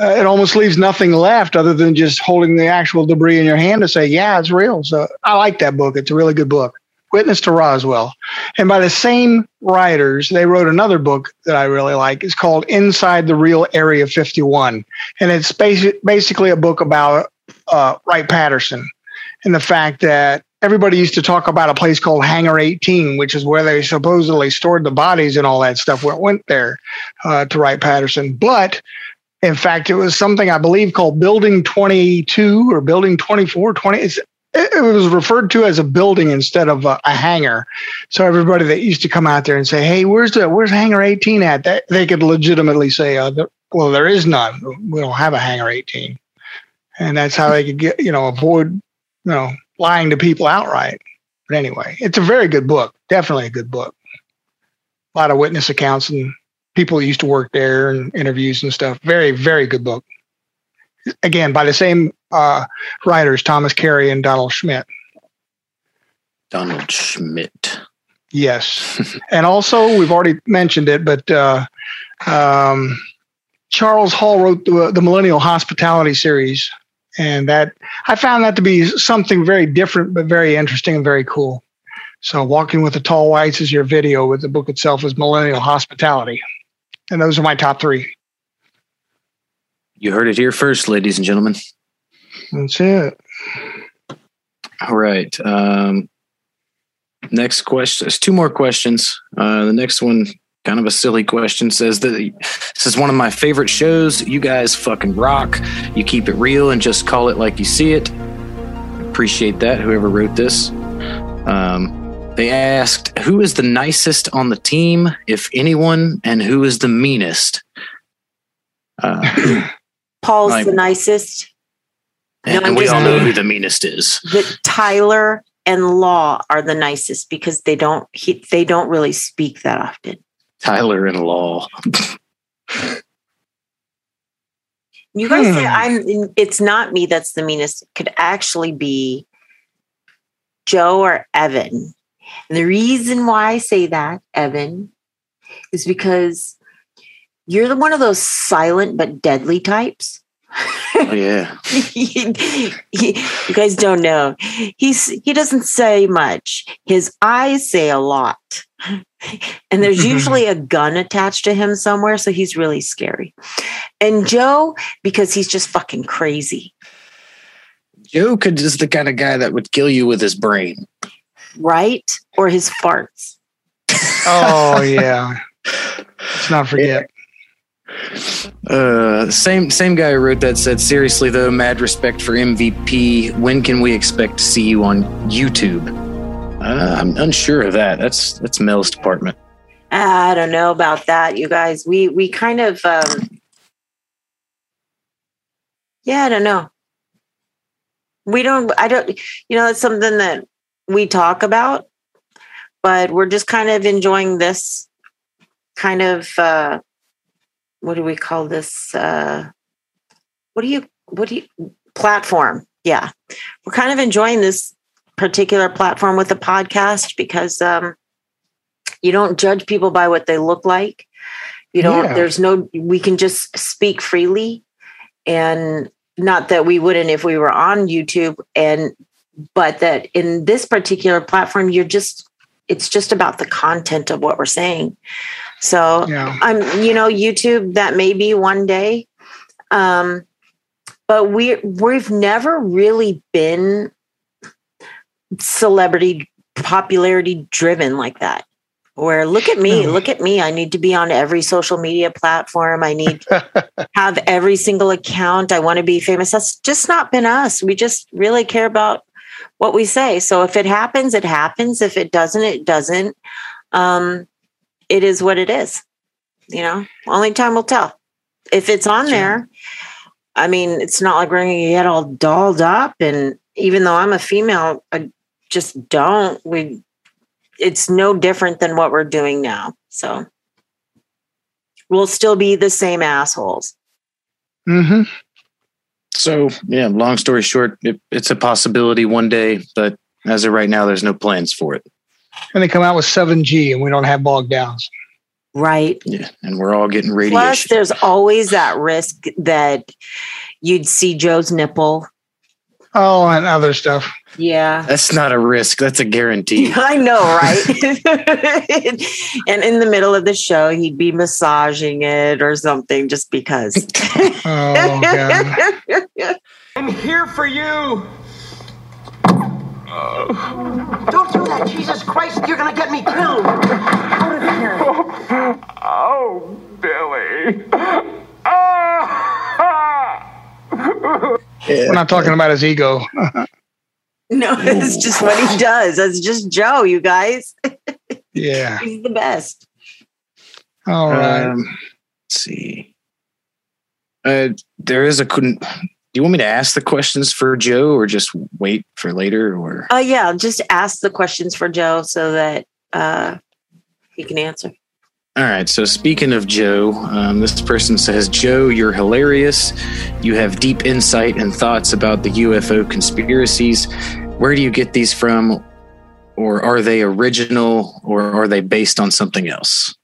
Uh, it almost leaves nothing left other than just holding the actual debris in your hand to say, yeah, it's real. So I like that book. It's a really good book. Witness to Roswell. And by the same writers, they wrote another book that I really like. It's called Inside the Real Area 51. And it's basic, basically a book about uh, Wright Patterson and the fact that everybody used to talk about a place called Hangar 18, which is where they supposedly stored the bodies and all that stuff when it went there uh, to Wright Patterson. But in fact, it was something I believe called Building 22 or Building 24, 20. It's, it, was referred to as a building instead of a, a hangar. So everybody that used to come out there and say, "Hey, where's the where's Hangar 18 at?" That they could legitimately say, uh, "Well, there is none. We don't have a Hangar 18," and that's how they could get you know avoid you know lying to people outright. But anyway, it's a very good book. Definitely a good book. A lot of witness accounts and people who used to work there and interviews and stuff. Very, very good book. Again, by the same uh, writers, Thomas Carey and Donald Schmidt. Donald Schmidt. Yes. and also, we've already mentioned it, but uh, um, Charles Hall wrote the, the Millennial Hospitality series. And that I found that to be something very different, but very interesting and very cool. So, Walking with the Tall Whites is your video, with the book itself is Millennial Hospitality. And those are my top three. You heard it here first, ladies and gentlemen. That's it. All right. Um, next question. There's two more questions. Uh, the next one, kind of a silly question, says that this is one of my favorite shows. You guys fucking rock. You keep it real and just call it like you see it. Appreciate that. Whoever wrote this. Um, they asked, "Who is the nicest on the team, if anyone, and who is the meanest?" Uh, Paul's Like- the nicest. and No, I'm we all know who the meanest is. That Tyler and Law are the nicest because they don't he, they don't really speak that often. Tyler and Law. You You guys say Hmm. I'm it's not me that's the meanest. It could actually be Joe or Evan. And the reason why I say that, Evan, is because you're the one of those silent but deadly types. Oh, yeah. He- he- you guys don't know. He's he doesn't say much. His eyes say a lot. And there's usually a gun attached to him somewhere, so he's really scary. And Joe, because he's just fucking crazy, Joe could is the kind of guy that would kill you with his brain. right? Or his farts. Oh yeah. Let's not forget. Uh, same same guy who wrote that said, seriously though, mad respect for MVP. When can we expect to see you on YouTube? Uh, I'm unsure of that. That's that's Mel's department. I don't know about that, you guys. We we kind of um Yeah, I don't know. We don't I don't you know, it's something that we talk about, but we're just kind of enjoying this kind of uh what do we call this uh what do you what do you platform? Yeah. We're kind of enjoying this particular platform with the podcast because um you don't judge people by what they look like you don't Yeah. there's no we can just speak freely and not that we wouldn't if we were on youtube and but that in this particular platform you're just it's just about the content of what we're saying so Yeah. i'm you know youtube that may be one day. Um but we we've never really been celebrity popularity driven like that where look at me look at me. I need to be on every social media platform. I need have every single account. I want to be famous. That's just not been us. We just really care about what we say. So if it happens it happens. If it doesn't it doesn't. Um it is what it is you know? Only time will tell. If it's on Sure. there i mean it's not like we're gonna get all dolled up and even though i'm a female i just don't. We it's no different than what we're doing now so. We'll still be the same assholes. Hmm So yeah, long story short, it, it's a possibility one day, but as of right now, there's no plans for it. And they come out with 7G and we don't have bog downs. right Yeah, and we're all getting radiation. plus there's always that risk that you'd see joe's nipple Oh, and other stuff. yeah That's not a risk. That's a guarantee. I know, right? and in the middle of the show, he'd be massaging it or something just because. Oh god. I'm here for you. Don't do that, Jesus Christ! You're gonna get me killed. Out of here! Oh, Billy. Ah! We're not talking about his ego. no, it's just what he does. That's just Joe, you guys. yeah. He's the best. All right. Um, let's see. Uh, there is a couldn't. Do you want me to ask the questions for Joe, or just wait for later? Or Uh, yeah, just ask the questions for Joe so that uh, he can answer. all right. So speaking of Joe, um, this person says, "Joe, you're hilarious. You have deep insight and thoughts about the UFO conspiracies. Where do you get these from, or are they original, or are they based on something else?"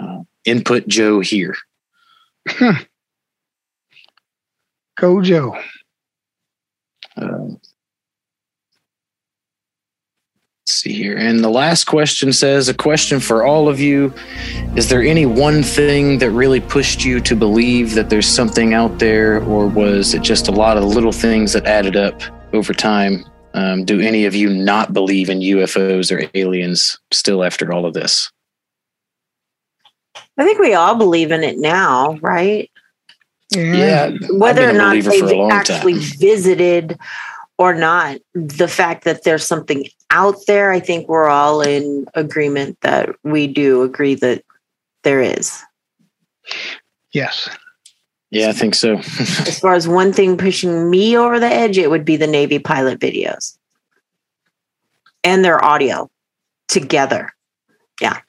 Uh, input Joe here. Go Joe. Uh, let's see here. And the last question says a question for all of you. Is there any one thing that really pushed you to believe that there's something out there, or was it just a lot of little things that added up over time? Um, do any of you not believe in UFOs or aliens still after all of this? I think we all believe in it now, right? Yeah. Whether or not believer for a they've actually time. visited or not, the fact that there's something out there, I think we're all in agreement that we do agree that there is. Yes. Yeah, I think so. As far as one thing pushing me over the edge, it would be the Navy pilot videos and their audio together. Yeah.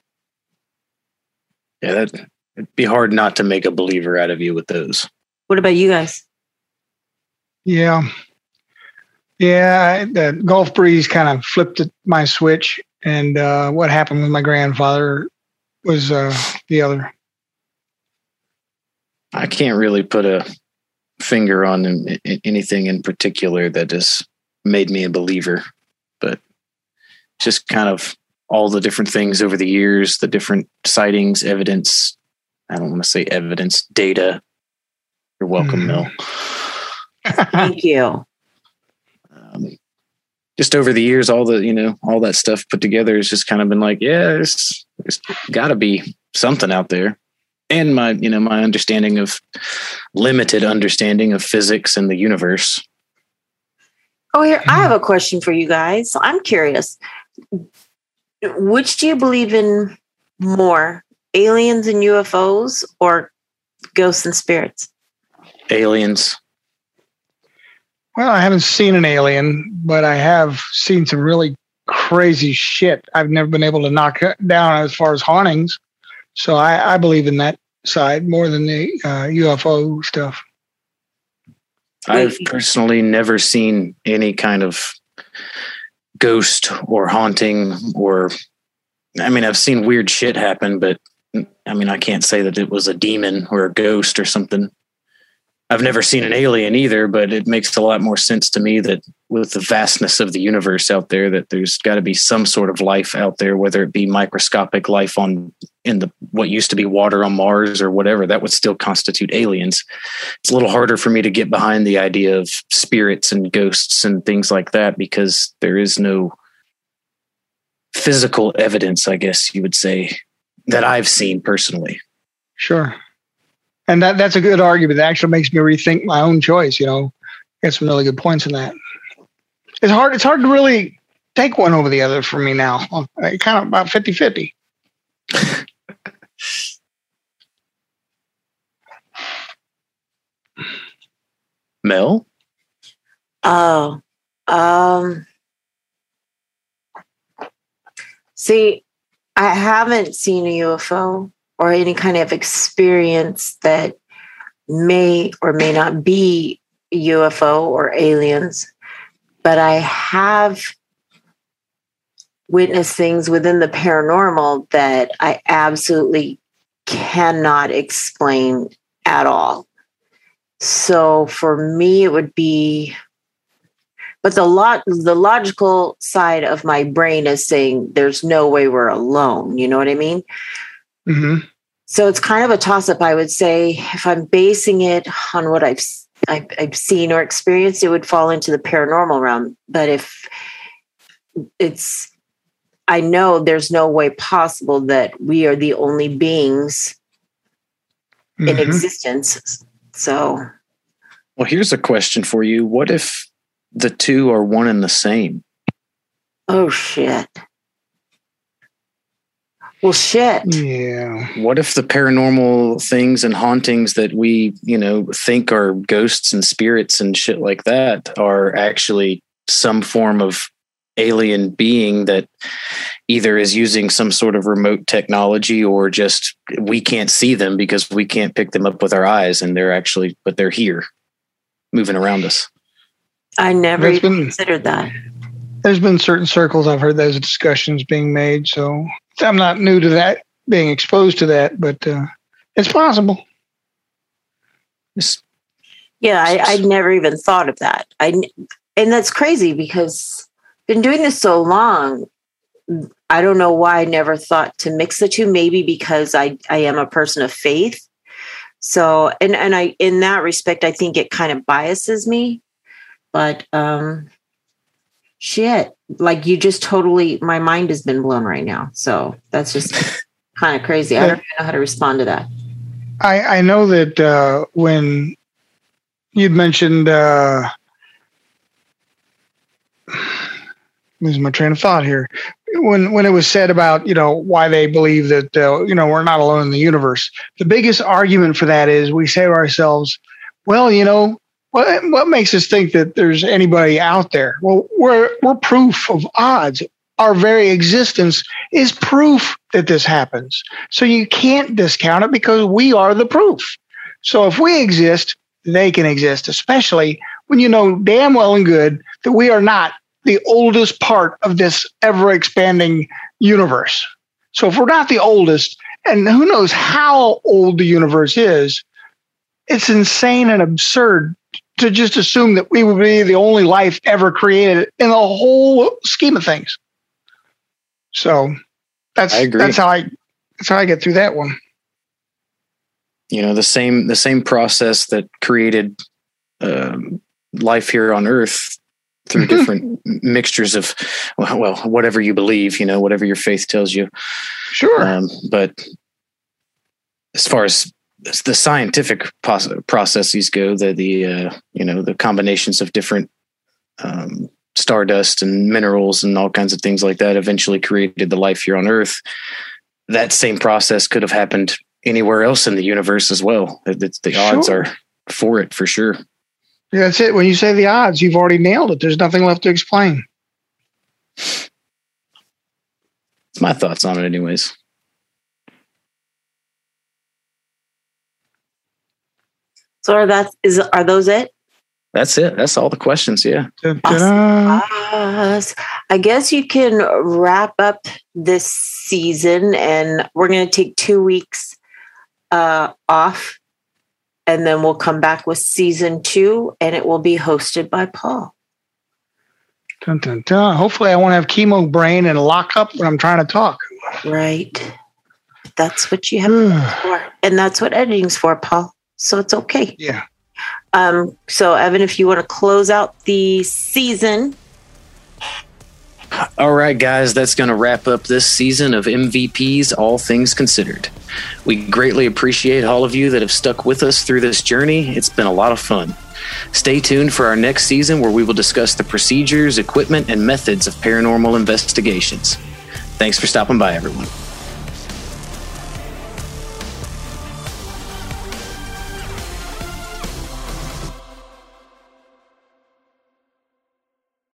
Yeah, that it'd be hard not to make a believer out of you with those. What about you guys? Yeah. Yeah, the Gulf breeze kind of flipped my switch, and uh, what happened with my grandfather was uh, the other. I can't really put a finger on anything in particular that has made me a believer, but just kind of all the different things over the years, the different sightings, evidence. I don't want to say evidence, data. You're welcome, Mhm. Mel. Thank you. Um, just over the years, all the you know, all that stuff put together has just kind of been like, yeah, there's, there's got to be something out there. And my, you know, my understanding of limited understanding of physics and the universe. Oh, here, I have a question for you guys. I'm curious. Which do you believe in more, aliens and UFOs or ghosts and spirits? aliens. Well, I haven't seen an alien, but I have seen some really crazy shit. I've never been able to knock it down as far as hauntings. So I, I believe in that side more than the uh, UFO stuff. I've personally never seen any kind of ghost or haunting or I mean I've seen weird shit happen but I mean I can't say that it was a demon or a ghost or something. I've never seen an alien either but it makes a lot more sense to me that with the vastness of the universe out there that there's got to be some sort of life out there whether it be microscopic life on in the what used to be water on Mars or whatever that would still constitute aliens it's a little harder for me to get behind the idea of spirits and ghosts and things like that because there is no physical evidence, I guess you would say, that I've seen personally. Sure. And that, that's a good argument. That actually makes me rethink my own choice, you know. Get some really good points in that. It's hard it's hard to really take one over the other for me now. I kind of about 50-50. Mel, Oh, um, see, I haven't seen a UFO or any kind of experience that may or may not be UFO or aliens, but I have witnessed things within the paranormal that I absolutely cannot explain at all. So for me, it would be but the lot the logical side of my brain is saying there's no way we're alone you know what i mean? Hmm so it's kind of a toss up i would say if i'm basing it on what i've I've, I've seen or experienced it would fall into the paranormal realm. But if it's i know there's no way possible that we are the only beings in Mhm. existence. So well, here's a question for you. What if the two are one and the same? oh shit well shit Yeah. What if the paranormal things and hauntings that we, you know, think are ghosts and spirits and shit like that are actually some form of alien being that either is using some sort of remote technology or just we can't see them because we can't pick them up with our eyes and they're actually but they're here moving around us. I never That's even been- considered that There's been certain circles I've heard those discussions being made, so I'm not new to that, being exposed to that, but uh, it's possible. Just Yeah, I, I'd never even thought of that. I and that's crazy because I've been doing this so long. I don't know why I never thought to mix the two. Maybe because I I am a person of faith. So and and I in that respect, I think it kind of biases me. But um, shit, like you just totally my mind has been blown right now. So that's just kind of crazy. I don't even know how to respond to that. I, I know that uh, when you'd mentioned, uh, losing my train of thought here, when when it was said about you know why they believe that uh, you know we're not alone in the universe, the biggest argument for that is we say to ourselves, well, you know. What, what makes us think that there's anybody out there? Well, we're we're proof of odds. Our very existence is proof that this happens. So you can't discount it because we are the proof. So if we exist, they can exist, especially when you know damn well and good that we are not the oldest part of this ever expanding universe. So if we're not the oldest, and who knows how old the universe is, it's insane and absurd to just assume that we would be the only life ever created in the whole scheme of things. So that's that's how I that's how I get through that one. You know, the same the same process that created um, life here on Earth through different mixtures of well, whatever you believe, you know, whatever your faith tells you. Sure. Um, but as far as the scientific processes go, the the uh, you know the combinations of different um, stardust and minerals and all kinds of things like that eventually created the life here on Earth. That same process could have happened anywhere else in the universe as well. The, the odds Sure. are for it for sure. Yeah, that's it. When you say the odds, you've already nailed it. There's nothing left to explain. It's my thoughts on it, anyways. So are that is are those it? That's it. That's all the questions. Yeah. Us. I guess you can wrap up this season, and we're going to take two weeks uh, off, and then we'll come back with season two, and it will be hosted by Paul. Dun, dun, dun. Hopefully, I won't have chemo brain and lock up when I'm trying to talk. Right. That's what you have for, and that's what editing's for, Paul. So it's okay. Yeah. Um. So Evan, if you want to close out the season, All right, guys, that's going to wrap up this season of MVPs All Things Considered. We greatly appreciate all of you that have stuck with us through this journey. It's been a lot of fun. Stay tuned for our next season where we will discuss the procedures, equipment, and methods of paranormal investigations. Thanks for stopping by, everyone.